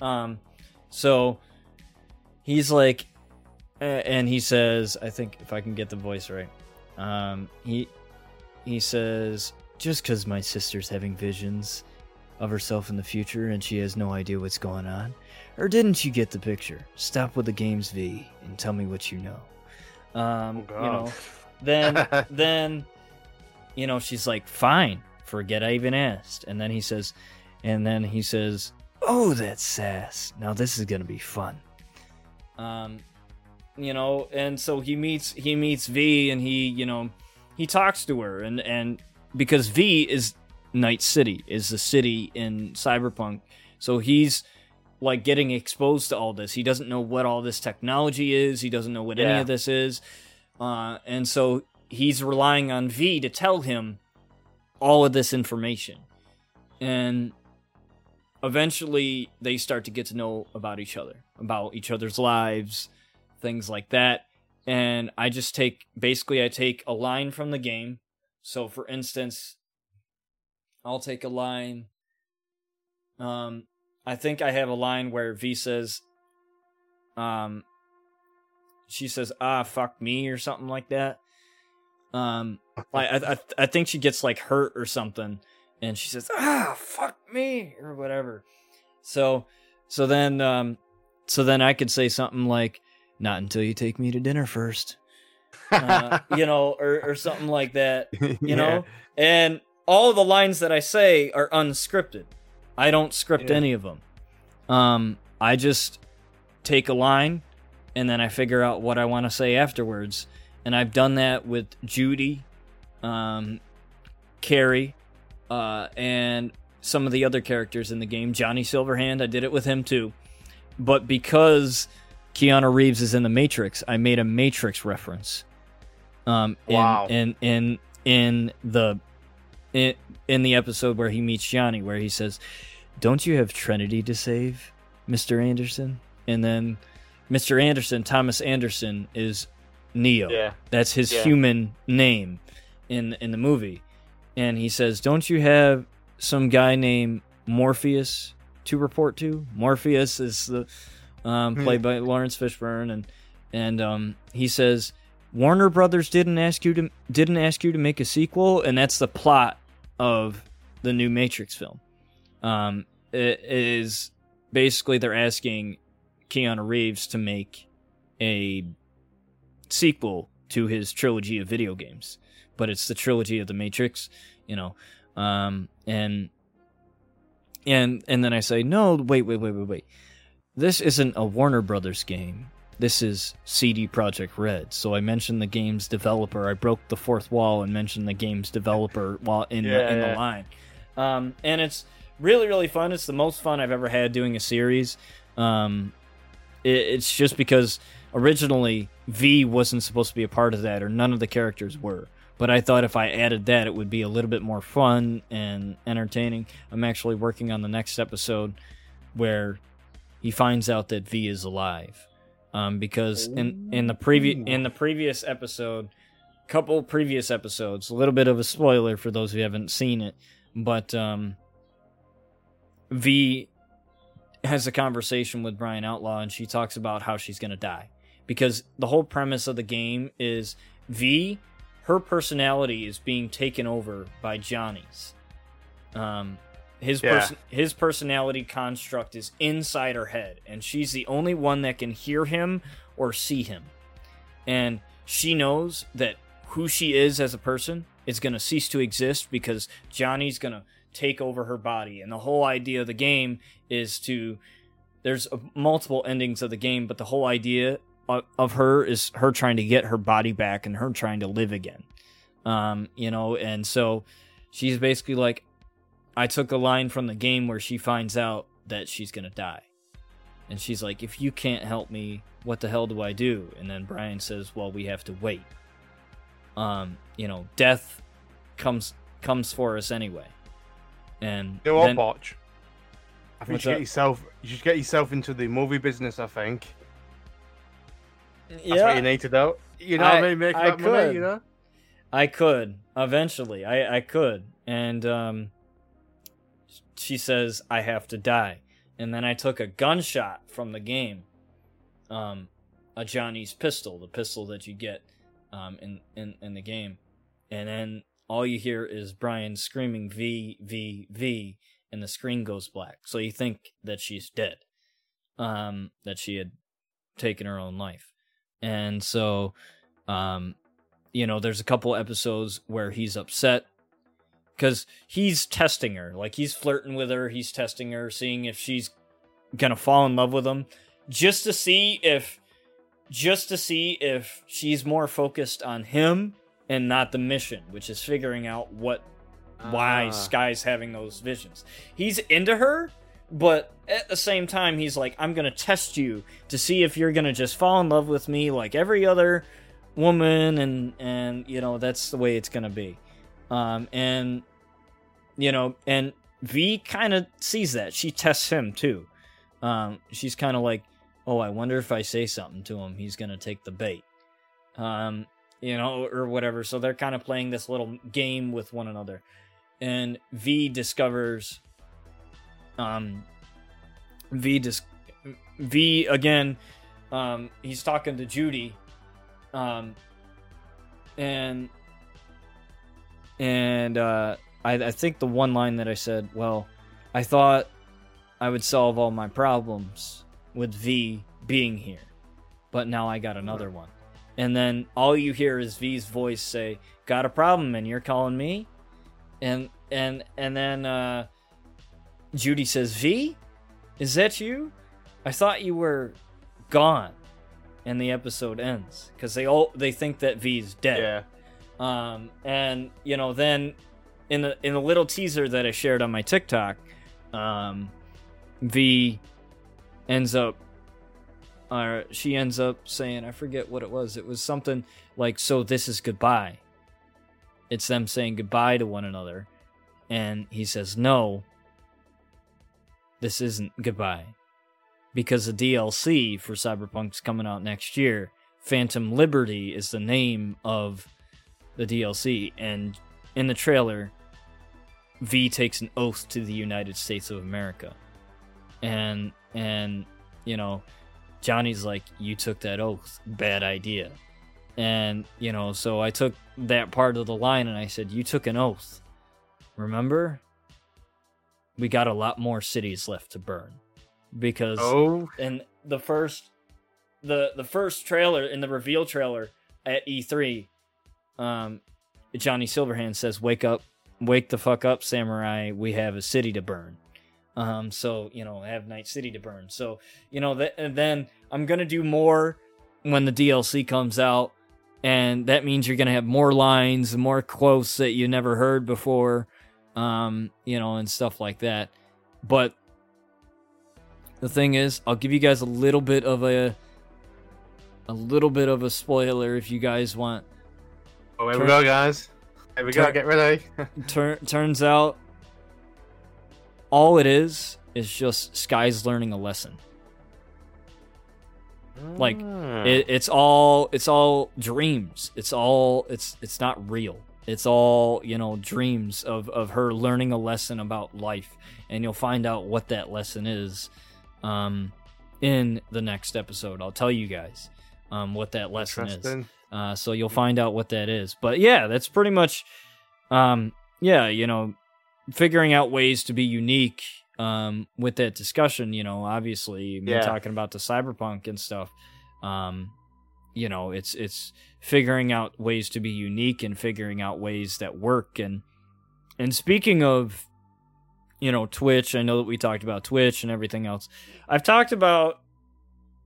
Um, so he's like, uh, and he says, I think if I can get the voice right, um, he he says, just because my sister's having visions of herself in the future and she has no idea what's going on, or didn't you get the picture? Stop with the games, V, and tell me what you know. Um, Oh, you God. know, then <laughs> then you know she's like, fine, forget I even asked. And then he says, and then he says, oh, that's sass. Now this is gonna be fun. Um, you know, and so he meets he meets V, and he you know he talks to her, and and because V is Night City, is the city in Cyberpunk, so he's like getting exposed to all this. He doesn't know what all this technology is. He doesn't know what any of this is, uh, and so he's relying on V to tell him all of this information, and eventually they start to get to know about each other, about each other's lives, things like that. And I just take basically I take a line from the game. So for instance, I'll take a line um I think I have a line where V says um she says ah fuck me or something like that. Um I I I- I think she gets like hurt or something and she says ah fuck me or whatever. So so then um so then I could say something like not until you take me to dinner first. Uh, <laughs> you know or or something like that <laughs> you know and all the lines that i say are unscripted i don't script Yeah. any of them um i just take a line and then i figure out what i want to say afterwards and i've done that with judy um kerry uh and some of the other characters in the game johnny silverhand i did it with him too but because keanu reeves is in the matrix i made a matrix reference um in, Wow. in in in the in, in the episode where he meets Johnny, where he says, "Don't you have Trinity to save, Mister Anderson?" And then Mister Anderson, Thomas Anderson, is Neo. yeah. That's his Yeah. human name in in the movie. And he says, "Don't you have some guy named Morpheus to report to?" Morpheus is the um, Hmm. played by Laurence Fishburne, and and um, he says, "Warner Brothers didn't ask you to didn't ask you to make a sequel," and that's the plot of the new Matrix film. Um, it is basically they're asking Keanu Reeves to make a sequel to his trilogy of video games, but it's the trilogy of the Matrix, you know. Um, and and and then I say, no, wait, wait, wait, wait, wait. This isn't a Warner Brothers game. this is CD Projekt Red. So I mentioned the game's developer. I broke the fourth wall and mentioned the game's developer while in Yeah, the in yeah. the line. Um, and it's really really fun. It's the most fun I've ever had doing a series. Um, it, it's just because originally V wasn't supposed to be a part of that, or none of the characters were. But I thought if I added that, it would be a little bit more fun and entertaining. I'm actually working on the next episode where he finds out that V is alive. Um, because in in the previous in the previous episode, couple previous episodes, a little bit of a spoiler for those who haven't seen it, but um, V has a conversation with Brian Outlaw, and she talks about how she's gonna die because the whole premise of the game is V, her personality is being taken over by Johnny's. Um, his Yeah. person his personality construct is inside her head, and she's the only one that can hear him or see him. And she knows that who she is as a person is going to cease to exist because Johnny's going to take over her body. And the whole idea of the game is to there's multiple endings of the game, but the whole idea of, her is her trying to get her body back and her trying to live again. Um, you know, and so she's basically like I took a line from the game where she finds out that she's going to die. And she's like, if you can't help me, what the hell do I do? And then Brian says, well, we have to wait. Um, you know, death comes comes for us anyway. And You know what, then- Botch? I think you should get yourself. You should get yourself into the movie business. I think that's what yeah, you need to do. You know I- what I mean? Make I that money. could. You know. I could eventually. I I could. And um she says I have to die. And then I took a gunshot from the game. Um a Johnny's pistol, the pistol that you get um in in in the game. And then all you hear is Brian screaming V V V and the screen goes black. So you think that she's dead. Um that she had taken her own life. And so um you know, there's a couple episodes where he's upset because he's testing her. Like he's flirting with her, he's testing her, seeing if she's gonna fall in love with him, just to see if, just to see if she's more focused on him and not the mission, which is figuring out what why Ah. Sky's having those visions. He's into her, but at the same time, he's like, I'm gonna test you to see if you're gonna just fall in love with me like every other woman, and and you know that's the way it's gonna be. Um, and you know, and V kind of sees that. She tests him too. Um, she's kind of like, oh, I wonder if I say something to him, he's gonna take the bait. Um, you know, or whatever. So they're kind of playing this little game with one another and V discovers um V dis- V again um he's talking to Judy um and and uh I, I think the one line that I said, well, I thought I would solve all my problems with V being here, but now I got another one. And then all you hear is V's voice say, "Got a problem, and you're calling me?" and and and then uh Judy says, "V, is that you? I thought you were gone." And the episode ends because they all they think that V's dead. Yeah. Um, and you know, then in the in the little teaser that I shared on my TikTok, um, V ends up, or she ends up saying, I forget what it was. It was something like, "So this is goodbye." It's them saying goodbye to one another, and he says, "No, this isn't goodbye." Because the DLC for Cyberpunk's coming out next year. Phantom Liberty is the name of the DLC, and in the trailer, V takes an oath to the United States of America, and and you know, Johnny's like, "You took that oath, bad idea," and you know, so I took that part of the line and I said, "You took an oath, remember? We got a lot more cities left to burn because." Oh. in the first the the first trailer in the reveal trailer at E3 um Johnny Silverhand says wake up wake the fuck up samurai we have a city to burn um so you know have night city to burn so you know that and then I'm going to do more when the DLC comes out, and that means you're gonna have more lines, more quotes that you never heard before, um, you know, and stuff like that. But the thing is, I'll give you guys a little bit of a a little bit of a spoiler if you guys want. Oh, here we go, guys. Here we go. Get ready. <laughs> Tur- turns out, all it is is just Sky's learning a lesson. Like, Ah. It, it's all it's all dreams. It's all it's it's not real. It's all you know dreams of of her learning a lesson about life, and you'll find out what that lesson is, um, in the next episode. I'll tell you guys, um, what that lesson is. Uh, so you'll find out what that is. But yeah, that's pretty much, um, yeah, you know, figuring out ways to be unique um, with that discussion. You know, obviously, Yeah. talking about the cyberpunk and stuff. Um, you know, it's it's figuring out ways to be unique and figuring out ways that work. And and speaking of, you know, Twitch, I know that we talked about Twitch and everything else. I've talked about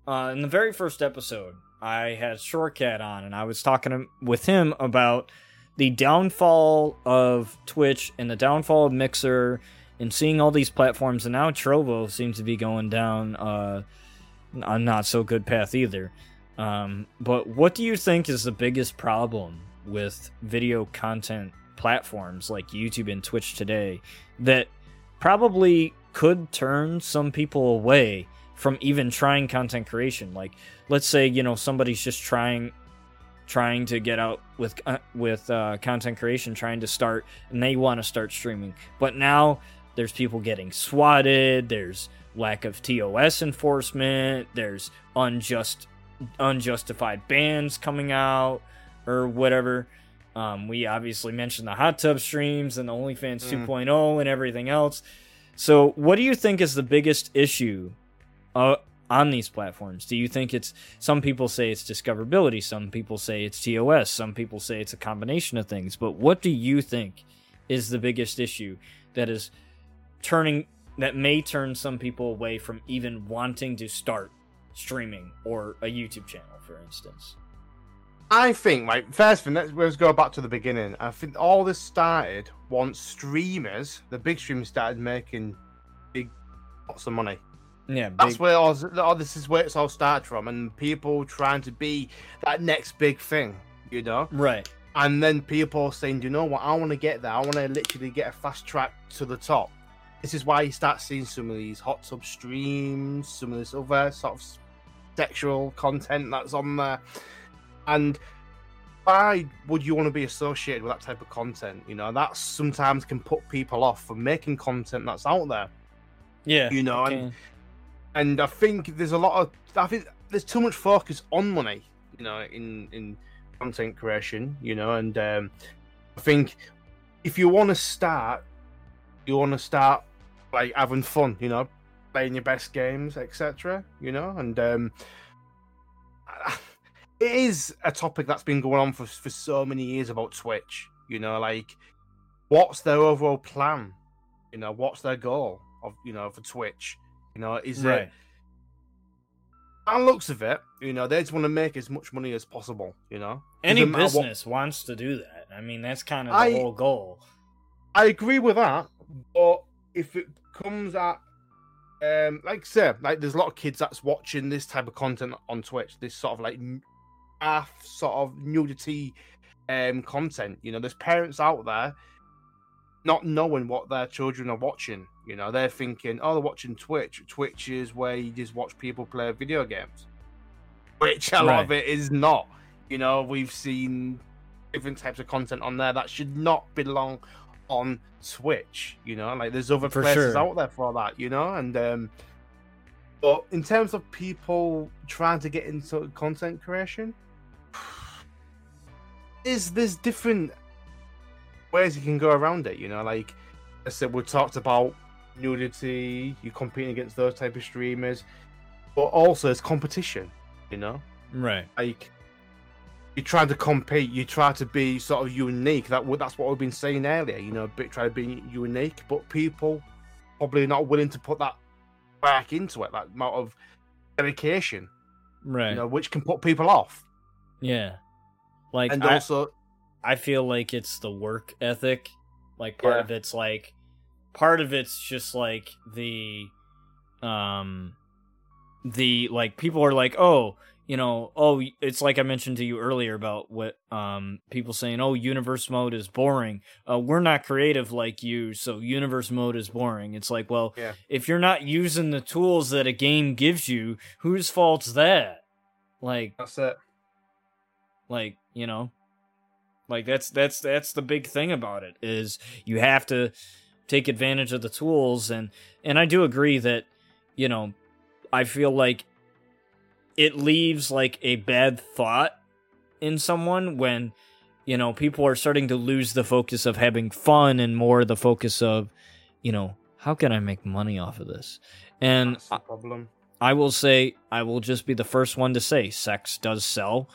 uh, in the very first episode. I had Shortcat on, and I was talking with him about the downfall of Twitch and the downfall of Mixer, and seeing all these platforms. And now Trovo seems to be going down uh, a not so good path either. Um, but what do you think is the biggest problem with video content platforms like YouTube and Twitch today that probably could turn some people away from even trying content creation? Like, let's say you know somebody's just trying trying to get out with uh, with uh, content creation, trying to start, and they want to start streaming, but now there's people getting swatted. There's lack of TOS enforcement. There's unjust unjustified bans coming out or whatever. Um, we obviously mentioned the hot tub streams and the OnlyFans Mm. 2.0 and everything else. So, what do you think is the biggest issue uh, on these platforms? Do you think it's some people say it's discoverability, some people say it's TOS, some people say it's a combination of things. But what do you think is the biggest issue that is turning that may turn some people away from even wanting to start streaming or a YouTube channel, for instance? I think, like, first thing, let's, let's go back to the beginning. I think all this started once streamers, the big streamers, started making big lots of money. Yeah, That's where all, all this is where it's all started from, and people trying to be that next big thing, you know. right. And then people saying, you know what, I want to get there. I want to literally get a fast track to the top. This is why you start seeing some of these hot tub streams, some of this other sort of sexual content that's on there. And why would you want to be associated with that type of content? You know, that sometimes can put people off from making content that's out there. Yeah, You know, and and I think there's a lot of I think there's too much focus on money, you know, in in content creation, you know, and um, I think if you want to start, you want to start like having fun, you know, playing your best games, etc. You know, and um, <sighs> it is a topic that's been going on for for so many years about Twitch. You know, like what's their overall plan? You know, what's their goal of you know for Twitch? You know, is it right. by the looks of it, you know, they just want to make as much money as possible, you know. Any Doesn't what- business wants to do that. I mean, that's kind of the I- whole goal. I agree with that, but if it comes at um like I say, like there's a lot of kids that's watching this type of content on Twitch, this sort of like half sort of nudity um content. You know, there's parents out there not knowing what their children are watching. You know, they're thinking, oh, they're watching Twitch. Twitch is where you just watch people play video games. Which a lot of it is not. You know, we've seen different types of content on there that should not belong on Twitch. You know, like there's other For places sure. out there for that. You know, and um, but in terms of people trying to get into content creation, is there's different ways you can go around it. You know, like I said, we talked about nudity. You competing against those type of streamers, but also it's competition. You know, Right. like you try to compete, you try to be sort of unique. That that's what we've been saying earlier. You know, bit try to be unique, but people probably not willing to put that back into it. That amount of dedication. right. You know, which can put people off. yeah. Like And I, also, I feel like it's the work ethic. Like part Yeah. of it's like part of it's just like the um the like people are like, "Oh, you know, oh, it's like I mentioned to you earlier about what um people saying, "Oh, universe mode is boring." Uh we're not creative like you, so universe mode is boring. It's like, well, Yeah. if you're not using the tools that a game gives you, whose fault's that? Like that's it. like you know like that's that's that's the big thing about it is you have to take advantage of the tools and and i do agree that you know i feel like it leaves like a bad thought in someone when you know people are starting to lose the focus of having fun and more the focus of you know how can i make money off of this and problem. I will say I will just be the first one to say sex does sell,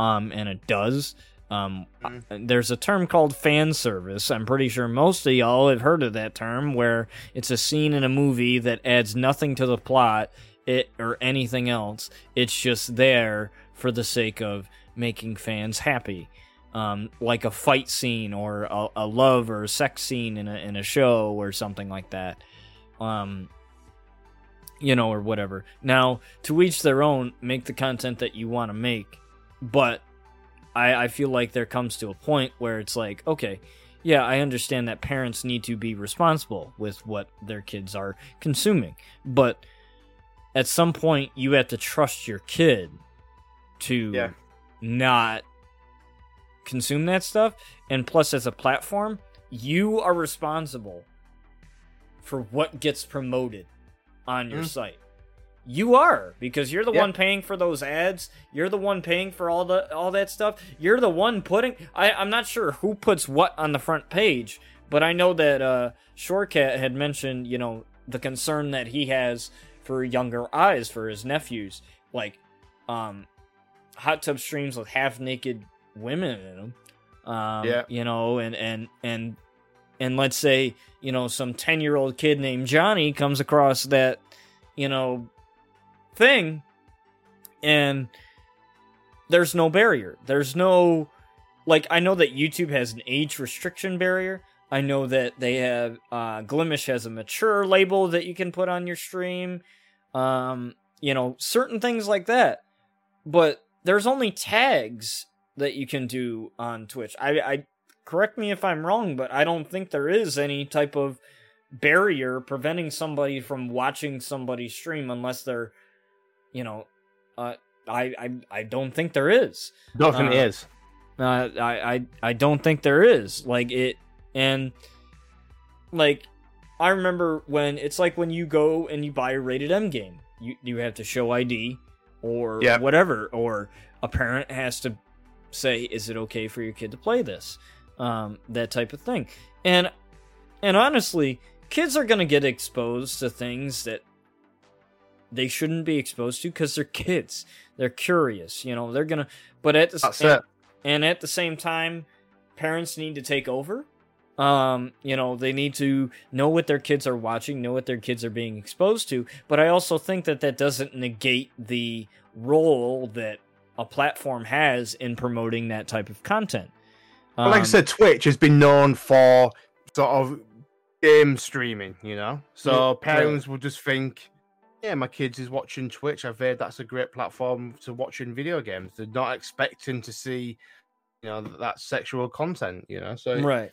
um, and it does. Um, Mm. there's a term called fan service. I'm pretty sure most of y'all have heard of that term, where it's a scene in a movie that adds nothing to the plot, it or anything else. It's just there for the sake of making fans happy. Um, like a fight scene or a, a love or a sex scene in a in a show or something like that. Um, you know, or whatever. Now, to each their own, make the content that you want to make. But I, I feel like there comes to a point where it's like, okay, yeah, I understand that parents need to be responsible with what their kids are consuming. But at some point, you have to trust your kid to Yeah. not consume that stuff. And plus, as a platform, you are responsible for what gets promoted on your Mm. site. You are because you're the one paying for those ads. You're the one paying for all the all that stuff. You're the one putting. I I'm not sure who puts what on the front page, but I know that uh, Shorecat had mentioned you know the concern that he has for younger eyes for his nephews, like um, hot tub streams with half naked women in them. Um, Yeah. you know, and and and and let's say you know some 10 year old kid named johnny comes across that you know thing and there's no barrier there's no like i know that youtube has an age restriction barrier i know that they have uh glimesh has a mature label that you can put on your stream um you know certain things like that but there's only tags that you can do on twitch i i correct me if I'm wrong, but I don't think there is any type of barrier preventing somebody from watching somebody stream unless they're, you know, uh, I I I don't think there is. Don't think Uh, is. Uh, I I I don't think there is. Like it, and like I remember when it's like when you go and you buy a rated M game, you you have to show ID or Yeah. whatever, or a parent has to say, "Is it okay for your kid to play this?" Um, that type of thing, and and honestly, kids are gonna get exposed to things that they shouldn't be exposed to because they're kids. They're curious, you know. They're gonna, but at the and- and at the same time parents need to take over um you know they need to know what their kids are watching know what their kids are being exposed to but i also think that that doesn't negate the role that a platform has in promoting that type of content But like I Um, said, Twitch has been known for sort of game streaming, you know. So Yeah, parents will just think, "Yeah, my kids is watching Twitch. I've heard that's a great platform to watching video games." They're not expecting to see, you know, that sexual content, you know. So right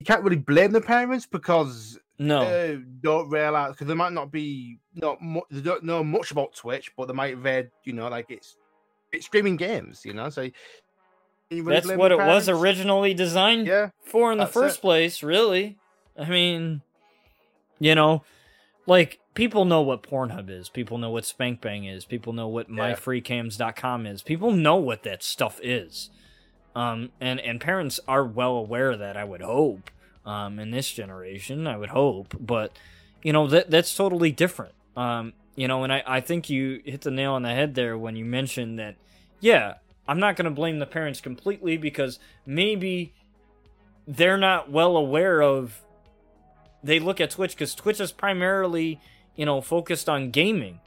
you can't really blame the parents because no they don't realize because they might not be not mu- they don't know much about Twitch, but they might have read, you know, like it's it's streaming games, you know. So really that's what it was originally designed Yeah, for in the first it. place, really. I mean, you know, like people know what Pornhub is, people know what Spank Bang is, people know what Yeah. myfreecams.com is. People know what that stuff is. Um and and parents are well aware of that, I would hope. Um in this generation, I would hope, but you know, that that's totally different. Um you know, and I I think you hit the nail on the head there when you mentioned that yeah, I'm not going to blame the parents completely because maybe they're not well aware of they look at Twitch cuz Twitch is primarily, you know, focused on gaming.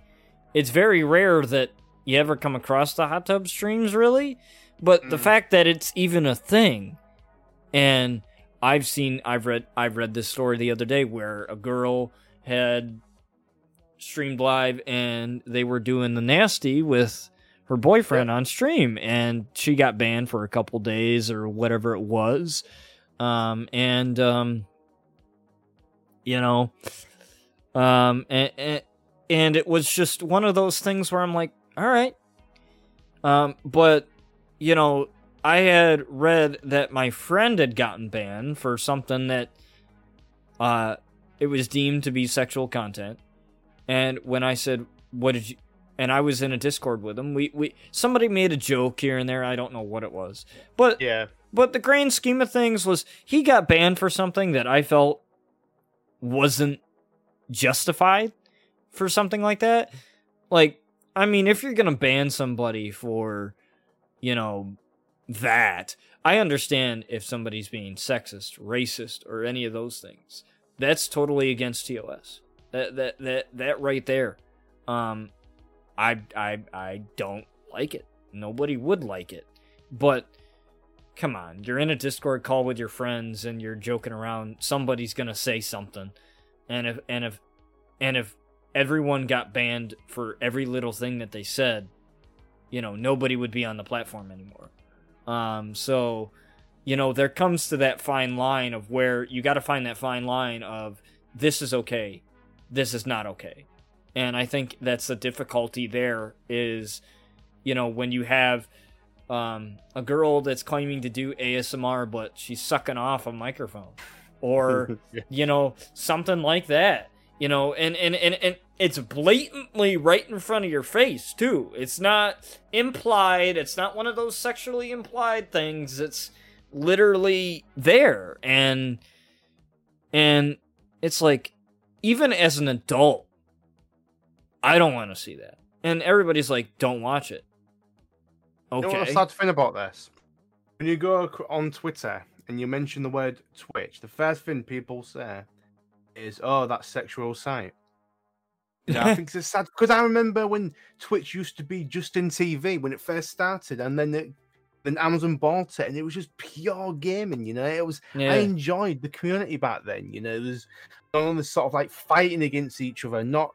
It's very rare that you ever come across the hot tub streams really, but the Mm. fact that it's even a thing, and I've seen, I've read, I've read this story the other day where a girl had streamed live and they were doing the nasty with her boyfriend on stream and she got banned for a couple days or whatever it was. Um and um you know um and, and and it was just one of those things where I'm like all right. Um but you know I had read that my friend had gotten banned for something that uh it was deemed to be sexual content and when I said what did you and I was in a Discord with him. We we somebody made a joke here and there. I don't know what it was, but Yeah. but the grand scheme of things was he got banned for something that I felt wasn't justified for something like that. Like, I mean, if you're gonna ban somebody for, you know, that, I understand if somebody's being sexist, racist, or any of those things. That's totally against TOS. That that that that right there. Um I I I don't like it. Nobody would like it. But come on, you're in a Discord call with your friends and you're joking around, somebody's to say something. And if and if and if everyone got banned for every little thing that they said, you know, nobody would be on the platform anymore. Um so you know, there comes to that fine line of where you got to find that fine line of this is okay, this is not okay. And I think that's the difficulty there is, you know, when you have um, a girl that's claiming to do ASMR but she's sucking off a microphone, or <laughs> you know something like that, you know, and and and and it's blatantly right in front of your face too. It's not implied. It's not one of those sexually implied things. It's literally there, and and it's like even as an adult I don't want to see that. And everybody's like, don't watch it. okay You know what Okay. the sad thing about this? When you go on Twitter and you mention the word Twitch, the first thing people say is, "Oh, that sexual site." Yeah, I think <laughs> it's sad because I remember when Twitch used to be Justin.tv when it first started, and then it, then Amazon bought it, and it was just pure gaming. You know, it was I enjoyed the community back then. You know, there's none of this sort of like fighting against each other, not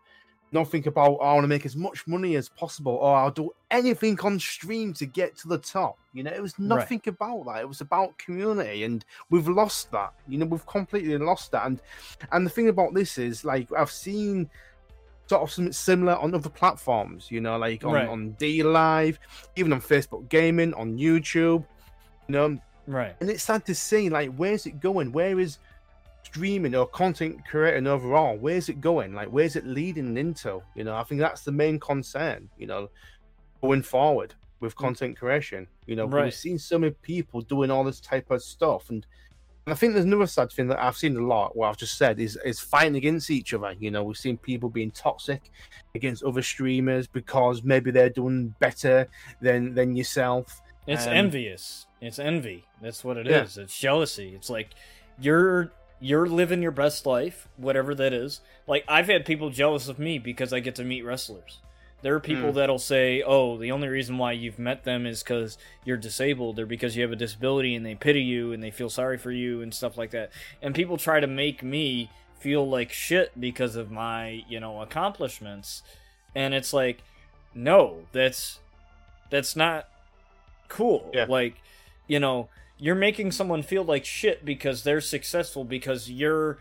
not think about oh, I want to make as much money as possible, or I'll do anything on stream to get to the top. You know, it was Right. nothing about that. It was about community, and we've lost that. You know, we've completely lost that. And and the thing about this is, like, I've seen sort of something similar on other platforms. You know, like on Right. on DLive, even on Facebook Gaming, on YouTube. You know, Right. and it's sad to see like where's it going where is streaming or content creating overall where's it going like where's it leading into you know i think that's the main concern you know going forward with content creation you know Right. we've seen so many people doing all this type of stuff and and I think there's another sad thing that I've seen a lot. What I've just said is is fighting against each other. You know, we've seen people being toxic against other streamers because maybe they're doing better than than yourself. It's Um, envious. It's envy. That's what it is. Yeah. It's jealousy. It's like you're you're living your best life, whatever that is. Like I've had people jealous of me because I get to meet wrestlers. There are people Mm. that'll say, "Oh, the only reason why you've met them is because you're disabled, or because you have a disability, and they pity you and they feel sorry for you and stuff like that." And people try to make me feel like shit because of my, you know, accomplishments. And it's like, no, that's that's not cool. Yeah. Like, you know, you're making someone feel like shit because they're successful because you're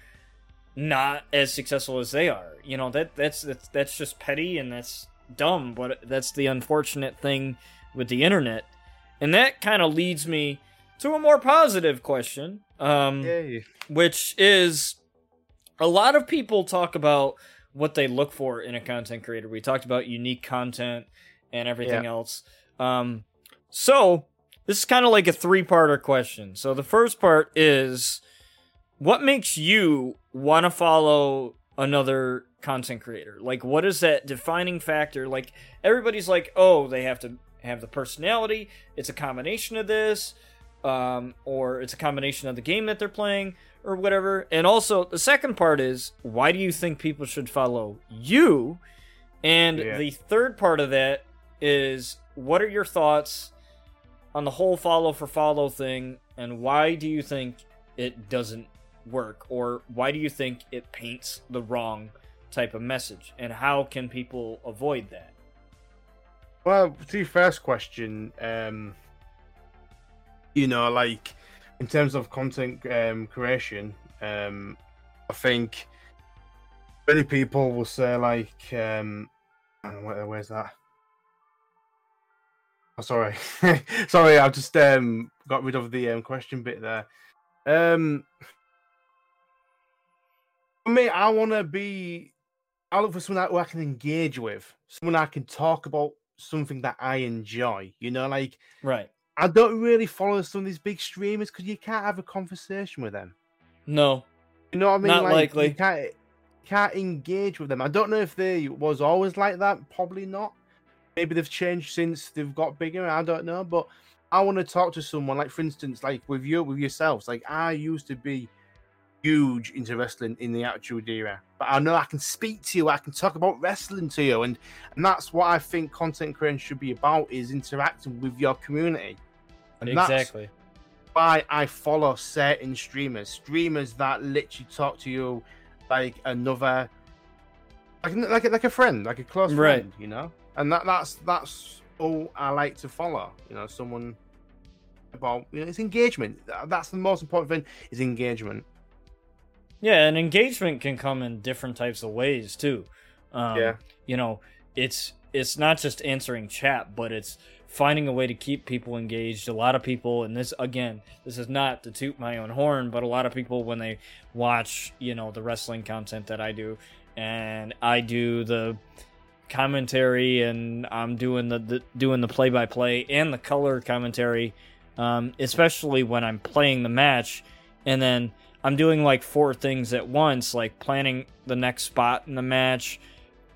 not as successful as they are. You know, that that's that's, that's just petty and that's dumb, but that's the unfortunate thing with the internet. And that kind of leads me to a more positive question. Um Yay. which is a lot of people talk about what they look for in a content creator. We talked about unique content and everything Yeah. else. Um, so this is kind of like a three-parter question. So the first part is what makes you want to follow another content creator? Like what is that defining factor? Like everybody's like, "Oh, they have to have the personality. It's a combination of this." Um, or it's a combination of the game that they're playing or whatever. And also, the second part is why do you think people should follow you? And Yeah. the third part of that is what are your thoughts on the whole follow for follow thing, and why do you think it doesn't work, or why do you think it paints the wrong type of message, and how can people avoid that? Well, to first question, um, you know, like in terms of content um, creation, um, I think many people will say like, um, where, where's that? Oh, sorry, <laughs> sorry, I just um, got rid of the um, question bit there. Um, for me, I want to be. I look for someone who I can engage with, someone I can talk about something that I enjoy. You know, like right. I don't really follow some of these big streamers because you can't have a conversation with them. No, you know what I mean. Not like, likely. You can't can't engage with them. I don't know if they was always like that. Probably not. Maybe they've changed since they've got bigger. I don't know, but I want to talk to someone. Like for instance, like with you, with yourselves. Like I used to be huge into wrestling in the Attitude Era, but I know I can speak to you. I can talk about wrestling to you, and and that's what I think content creation should be about: is interacting with your community. And exactly. why I follow certain streamers, streamers that literally talk to you like another, like like like a friend, like a close Right. friend, you know. And that that's that's all I like to follow. You know, someone about you know it's engagement. That's the most important thing is engagement. Yeah, and engagement can come in different types of ways too. Um, Yeah. you know, it's it's not just answering chat, but it's finding a way to keep people engaged. A lot of people, and this again, this is not to toot my own horn, but a lot of people when they watch, you know, the wrestling content that I do, and I do the commentary, and I'm doing the, the doing the play by play and the color commentary, um, especially when I'm playing the match, and then I'm doing like four things at once, like planning the next spot in the match,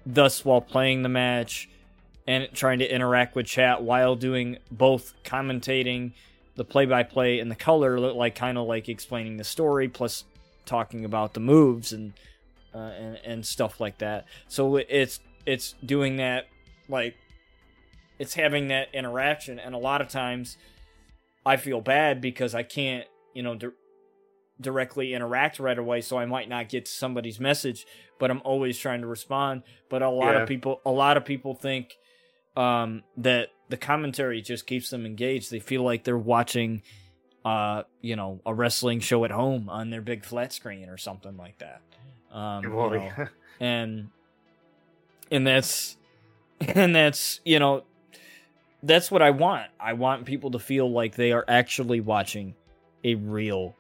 thus while playing the match, and trying to interact with chat while doing both commentating the play by play and the color, like kind of like explaining the story plus talking about the moves and uh, and and stuff like that. So it's it's doing that like it's having that interaction, and a lot of times I feel bad because I can't you know. Di- directly interact right away so I might not get somebody's message but I'm always trying to respond but a lot Yeah. of people a lot of people think um that the commentary just keeps them engaged they feel like they're watching uh you know a wrestling show at home on their big flat screen or something like that um you know, and and that's <laughs> and that's you know that's what I want. I want people to feel like they are actually watching a real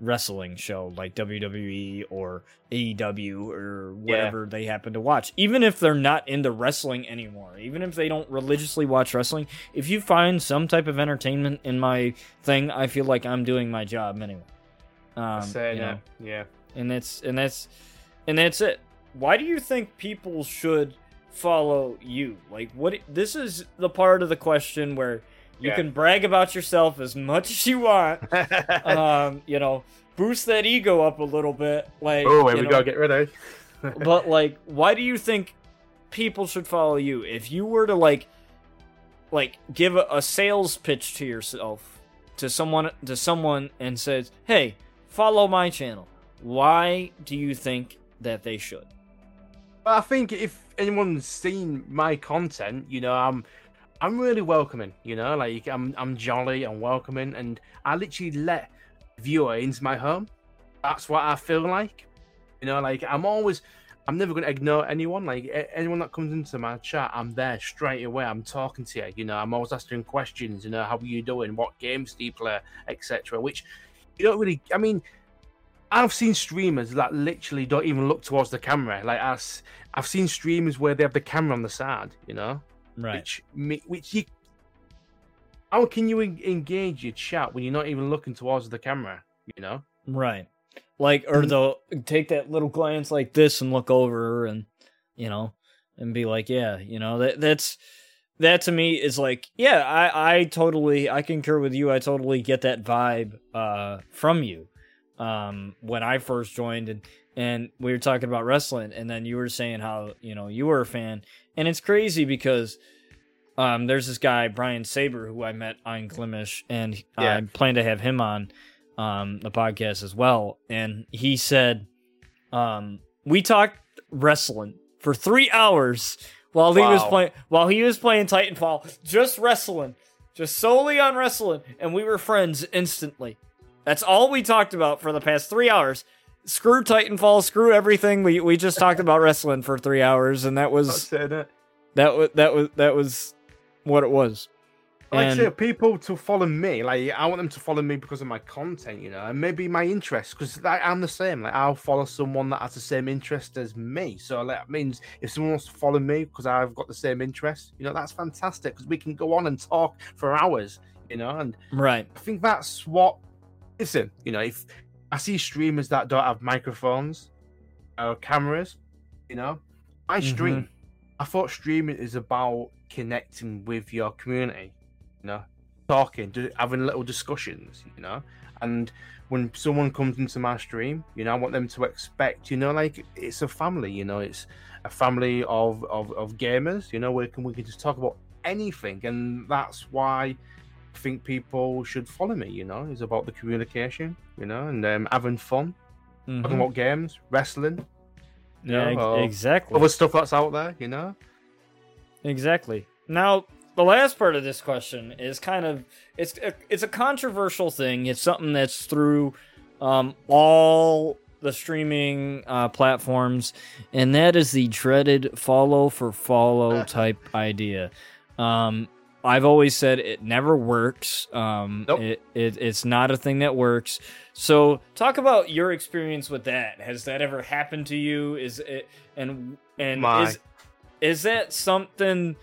wrestling show like WWE or AEW or whatever they happen to watch. Even if they're not into wrestling anymore, even if they don't religiously watch wrestling, if you find some type of entertainment in my thing, I feel like I'm doing my job anyway. Um, Saying you it, know, yeah. and that's and that's and that's it. Why do you think people should follow you? Like what this is the part of the question where you Yeah. can brag about yourself as much as you want. <laughs> um, you know, boost that ego up a little bit. Like oh, here we know, go. Get rid ready. <laughs> but like why do you think people should follow you? If you were to like like give a, a sales pitch to yourself to someone to someone and says, "Hey, follow my channel." Why do you think that they should? But I think if anyone's seen my content, you know, I'm I'm really welcoming, you know, like I'm I'm jolly and welcoming and I literally let viewer into my home. That's what I feel like. You know, like I'm always I'm never gonna ignore anyone. Like anyone that comes into my chat, I'm there straight away. I'm talking to you. You know, I'm always asking questions. You know, how are you doing? What games do you play, etc. Which you don't really. I mean, I've seen streamers that literally don't even look towards the camera. Like us, I've seen streamers where they have the camera on the side. You know, right? which me, which you. How can you en- engage your chat when you're not even looking towards the camera? You know. Right. Like, or Mm. they'll take that little glance like this and look over and, you know, and be like, yeah, you know, that that's that to me is like, yeah, I I totally I concur with you. I totally get that vibe uh from you. Um when I first joined and and we were talking about wrestling and then you were saying how, you know, you were a fan. And it's crazy because um, there's this guy Brian Saber who I met on Glimesh, and Yeah. I plan to have him on um, the podcast as well. And he said, um, we talked wrestling for three hours while he was playing while he was playing Titanfall, just wrestling, just solely on wrestling, and we were friends instantly. That's all we talked about for the past three hours. Screw Titanfall, screw everything. We we just talked about wrestling for three hours, and that was That's it, innit? that was that was that was what it was. Like I And- say, people to follow me, like I want them to follow me because of my content, you know, and maybe my interests, because I'm the same. Like I'll follow someone that has the same interest as me. So like, that means if someone wants to follow me because I've got the same interest, you know, that's fantastic because we can go on and talk for hours, you know. And Right. I think that's what. Listen, you know, if I see streamers that don't have microphones or cameras, you know, I mm-hmm. stream. I thought streaming is about connecting with your community, you know, talking, having little discussions, you know. And when someone comes into my stream, you know, I want them to expect, you know, like it's a family, you know, it's a family of of, of gamers, you know, we can we can just talk about anything, and that's why think people should follow me. You know, it's about the communication, you know, and um, having fun, Mhm. talking about games, wrestling, you Yeah, know, ex- exactly. other stuff that's out there, you know. Exactly. Now, the last part of this question is kind of it's it's a controversial thing. It's something that's through um, all the streaming uh, platforms, and that is the dreaded follow for follow <laughs> type idea. Um, I've always said it never works. Um, Nope. it, it it's not a thing that works. So, talk about your experience with that. Has that ever happened to you? Is it and and My. is is that something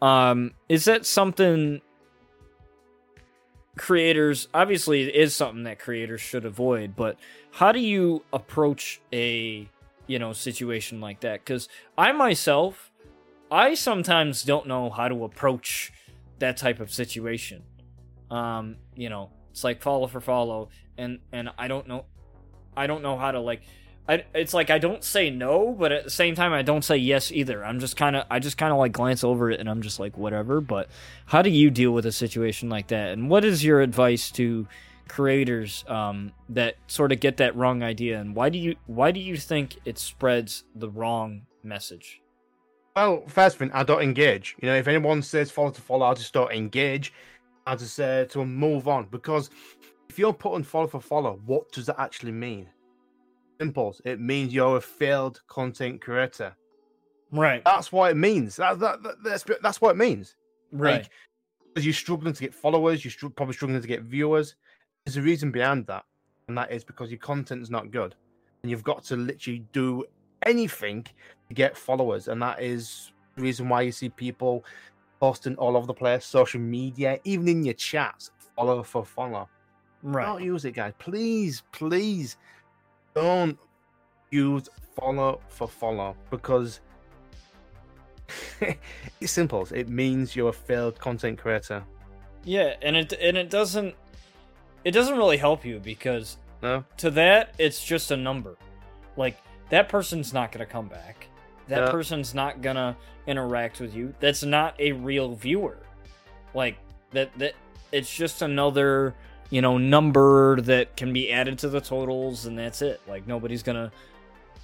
um is that something creators obviously it is something that creators should avoid but how do you approach a you know situation like that cuz i myself i sometimes don't know how to approach that type of situation um you know it's like follow for follow and and i don't know i don't know how to like I, it's like I don't say no, but at the same time I don't say yes either. I'm just kind of I just kind of like glance over it and I'm just like whatever. But how do you deal with a situation like that? And what is your advice to creators um, that sort of get that wrong idea? And why do you why do you think it spreads the wrong message? Well, first thing, I don't engage. You know, if anyone says follow to follow, I just don't engage. I just say to move on. Because if you're putting follow for follow, what does that actually mean? Simple. It means you're a failed content creator. Right, That's what it means. That, that, that- that's that's what it means. right, Like, because you're struggling to get followers, you're probably struggling to get viewers. There's a reason behind that, and that is because your content is not good, and you've got to literally do anything get followers, and that is the reason why you see people posting all over the place, social media, even in your chats, follow for follow. right. Don't use it, guys. Please, please, don't use follow for follow because <laughs> it's simple. It means you're a failed content creator. Yeah, and it and it doesn't it doesn't really help you because No, to that it's just a number like that person's not gonna come back that Yeah. person's not gonna interact with you that's not a real viewer. Like that that it's just another you know number that can be added to the totals and that's it. Like nobody's gonna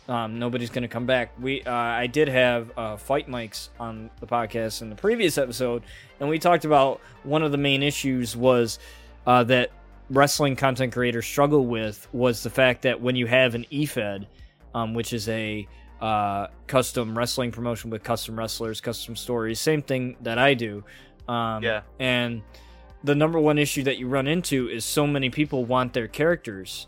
um, nobody's gonna come back. We uh, i did have uh, fight mics on the podcast in the previous episode and we talked about one of the main issues was uh, that wrestling content creators struggle with was the fact that when you have an EFED, um, which is a uh, custom wrestling promotion with custom wrestlers, custom stories, same thing that I do. Um, Yeah. And the number one issue that you run into is so many people want their characters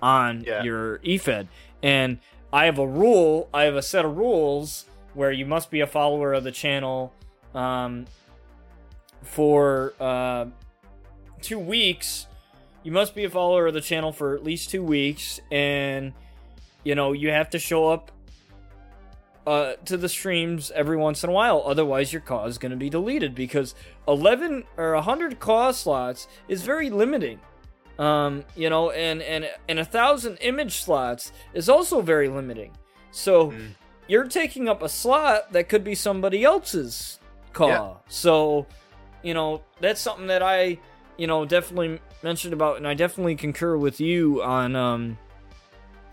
on Yeah. your EFED. And I have a rule, I have a set of rules where you must be a follower of the channel um, for uh, two weeks. You must be a follower of the channel for at least two weeks, and you know you have to show up uh, to the streams every once in a while. Otherwise, your CAWs is going to be deleted because eleven or hundred CAWs slots is very limiting. Um, you know, and and and a thousand image slots is also very limiting. So Mm. you're taking up a slot that could be somebody else's call. Yeah. So, you know, that's something that I, you know, definitely mentioned about, and I definitely concur with you on um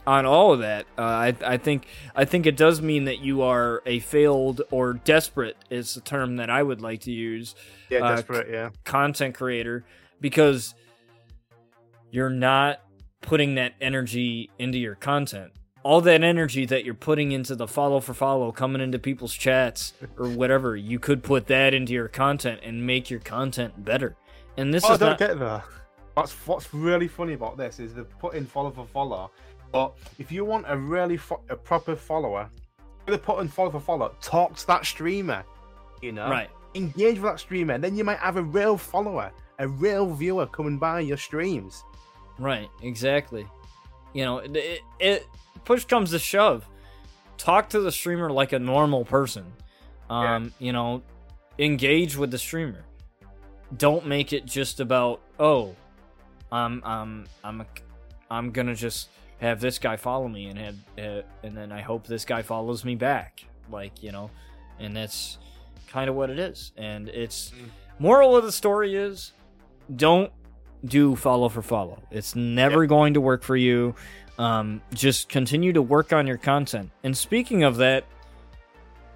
on all of that. Uh, I I think I think it does mean that you are a failed or desperate is the term that I would like to use Yeah, Uh, desperate. Yeah, content creator because you're not putting that energy into your content. All that energy that you're putting into the follow for follow, coming into people's chats or whatever, you could put that into your content and make your content better. And this oh, I is don't not get that. That's what's really funny about this is they're putting follow for follow. But if you want a really fo- a proper follower, they're putting follow for follow. Talk to that streamer. You know, right. engage with that streamer. Then you might have a real follower, a real viewer coming by your streams. Right, exactly. You know, it, it, it push comes to shove. Talk to the streamer like a normal person. Um, you know, engage with the streamer. Don't make it just about oh, I'm I'm I'm I'm gonna just have this guy follow me and have uh, and then I hope this guy follows me back. Like you know, and that's kind of what it is. And it's Mm. moral of the story is don't do follow for follow. It's never going to work for you. Um, just continue to work on your content. And speaking of that,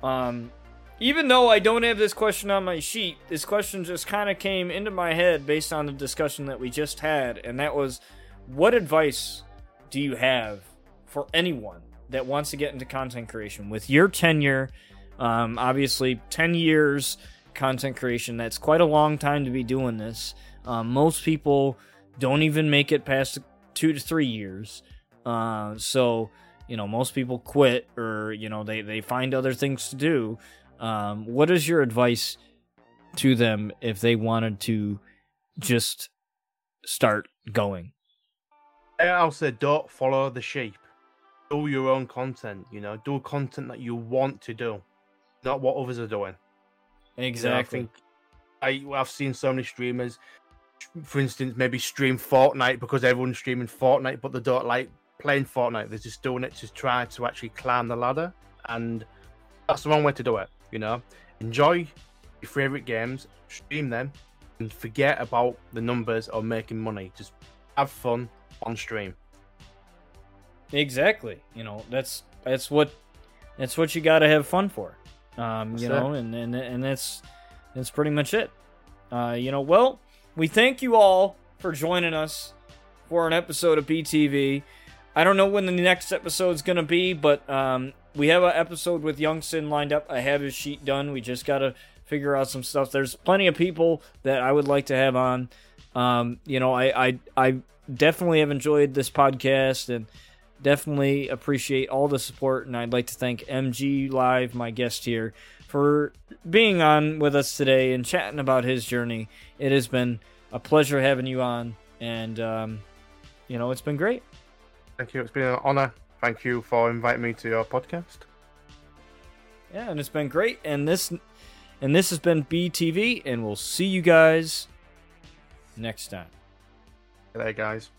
um, even though I don't have this question on my sheet, this question just kind of came into my head based on the discussion that we just had, and that was, what advice do you have for anyone that wants to get into content creation with your tenure? Um, obviously, ten years content creation. That's quite a long time to be doing this. Um, most people don't even make it past two to three years. Uh, so, you know, most people quit or, you know, they, they find other things to do. Um, what is your advice to them if they wanted to just start going? I'll say don't follow the sheep. Do your own content. You know, do content that you want to do, not what others are doing. You know, I Exactly. think I I've seen so many streamers, for instance, maybe stream Fortnite because everyone's streaming Fortnite, but they don't like playing Fortnite. They're just doing it to try to actually climb the ladder, and that's the wrong way to do it. You know, enjoy your favorite games, stream them, and forget about the numbers or making money. Just have fun on stream. Exactly. You know, that's that's what that's what you got to have fun for. Um, you That's it. know, and, and and that's that's pretty much it. Uh, you know, well, we thank you all for joining us for an episode of BTV. I don't know when the next episode's gonna be, but um, we have an episode with Youngson lined up. I have his sheet done. We just gotta figure out some stuff. There's plenty of people that I would like to have on. Um, you know, I, I I definitely have enjoyed this podcast and definitely appreciate all the support. And I'd like to thank MGLive, my guest here, for being on with us today and chatting about his journey. It has been a pleasure having you on, and um, you know, it's been great. Thank you. It's been an honor. Thank you for inviting me to your podcast. Yeah, and it's been great. And this and this has been BTV, and we'll see you guys next time. Day, guys.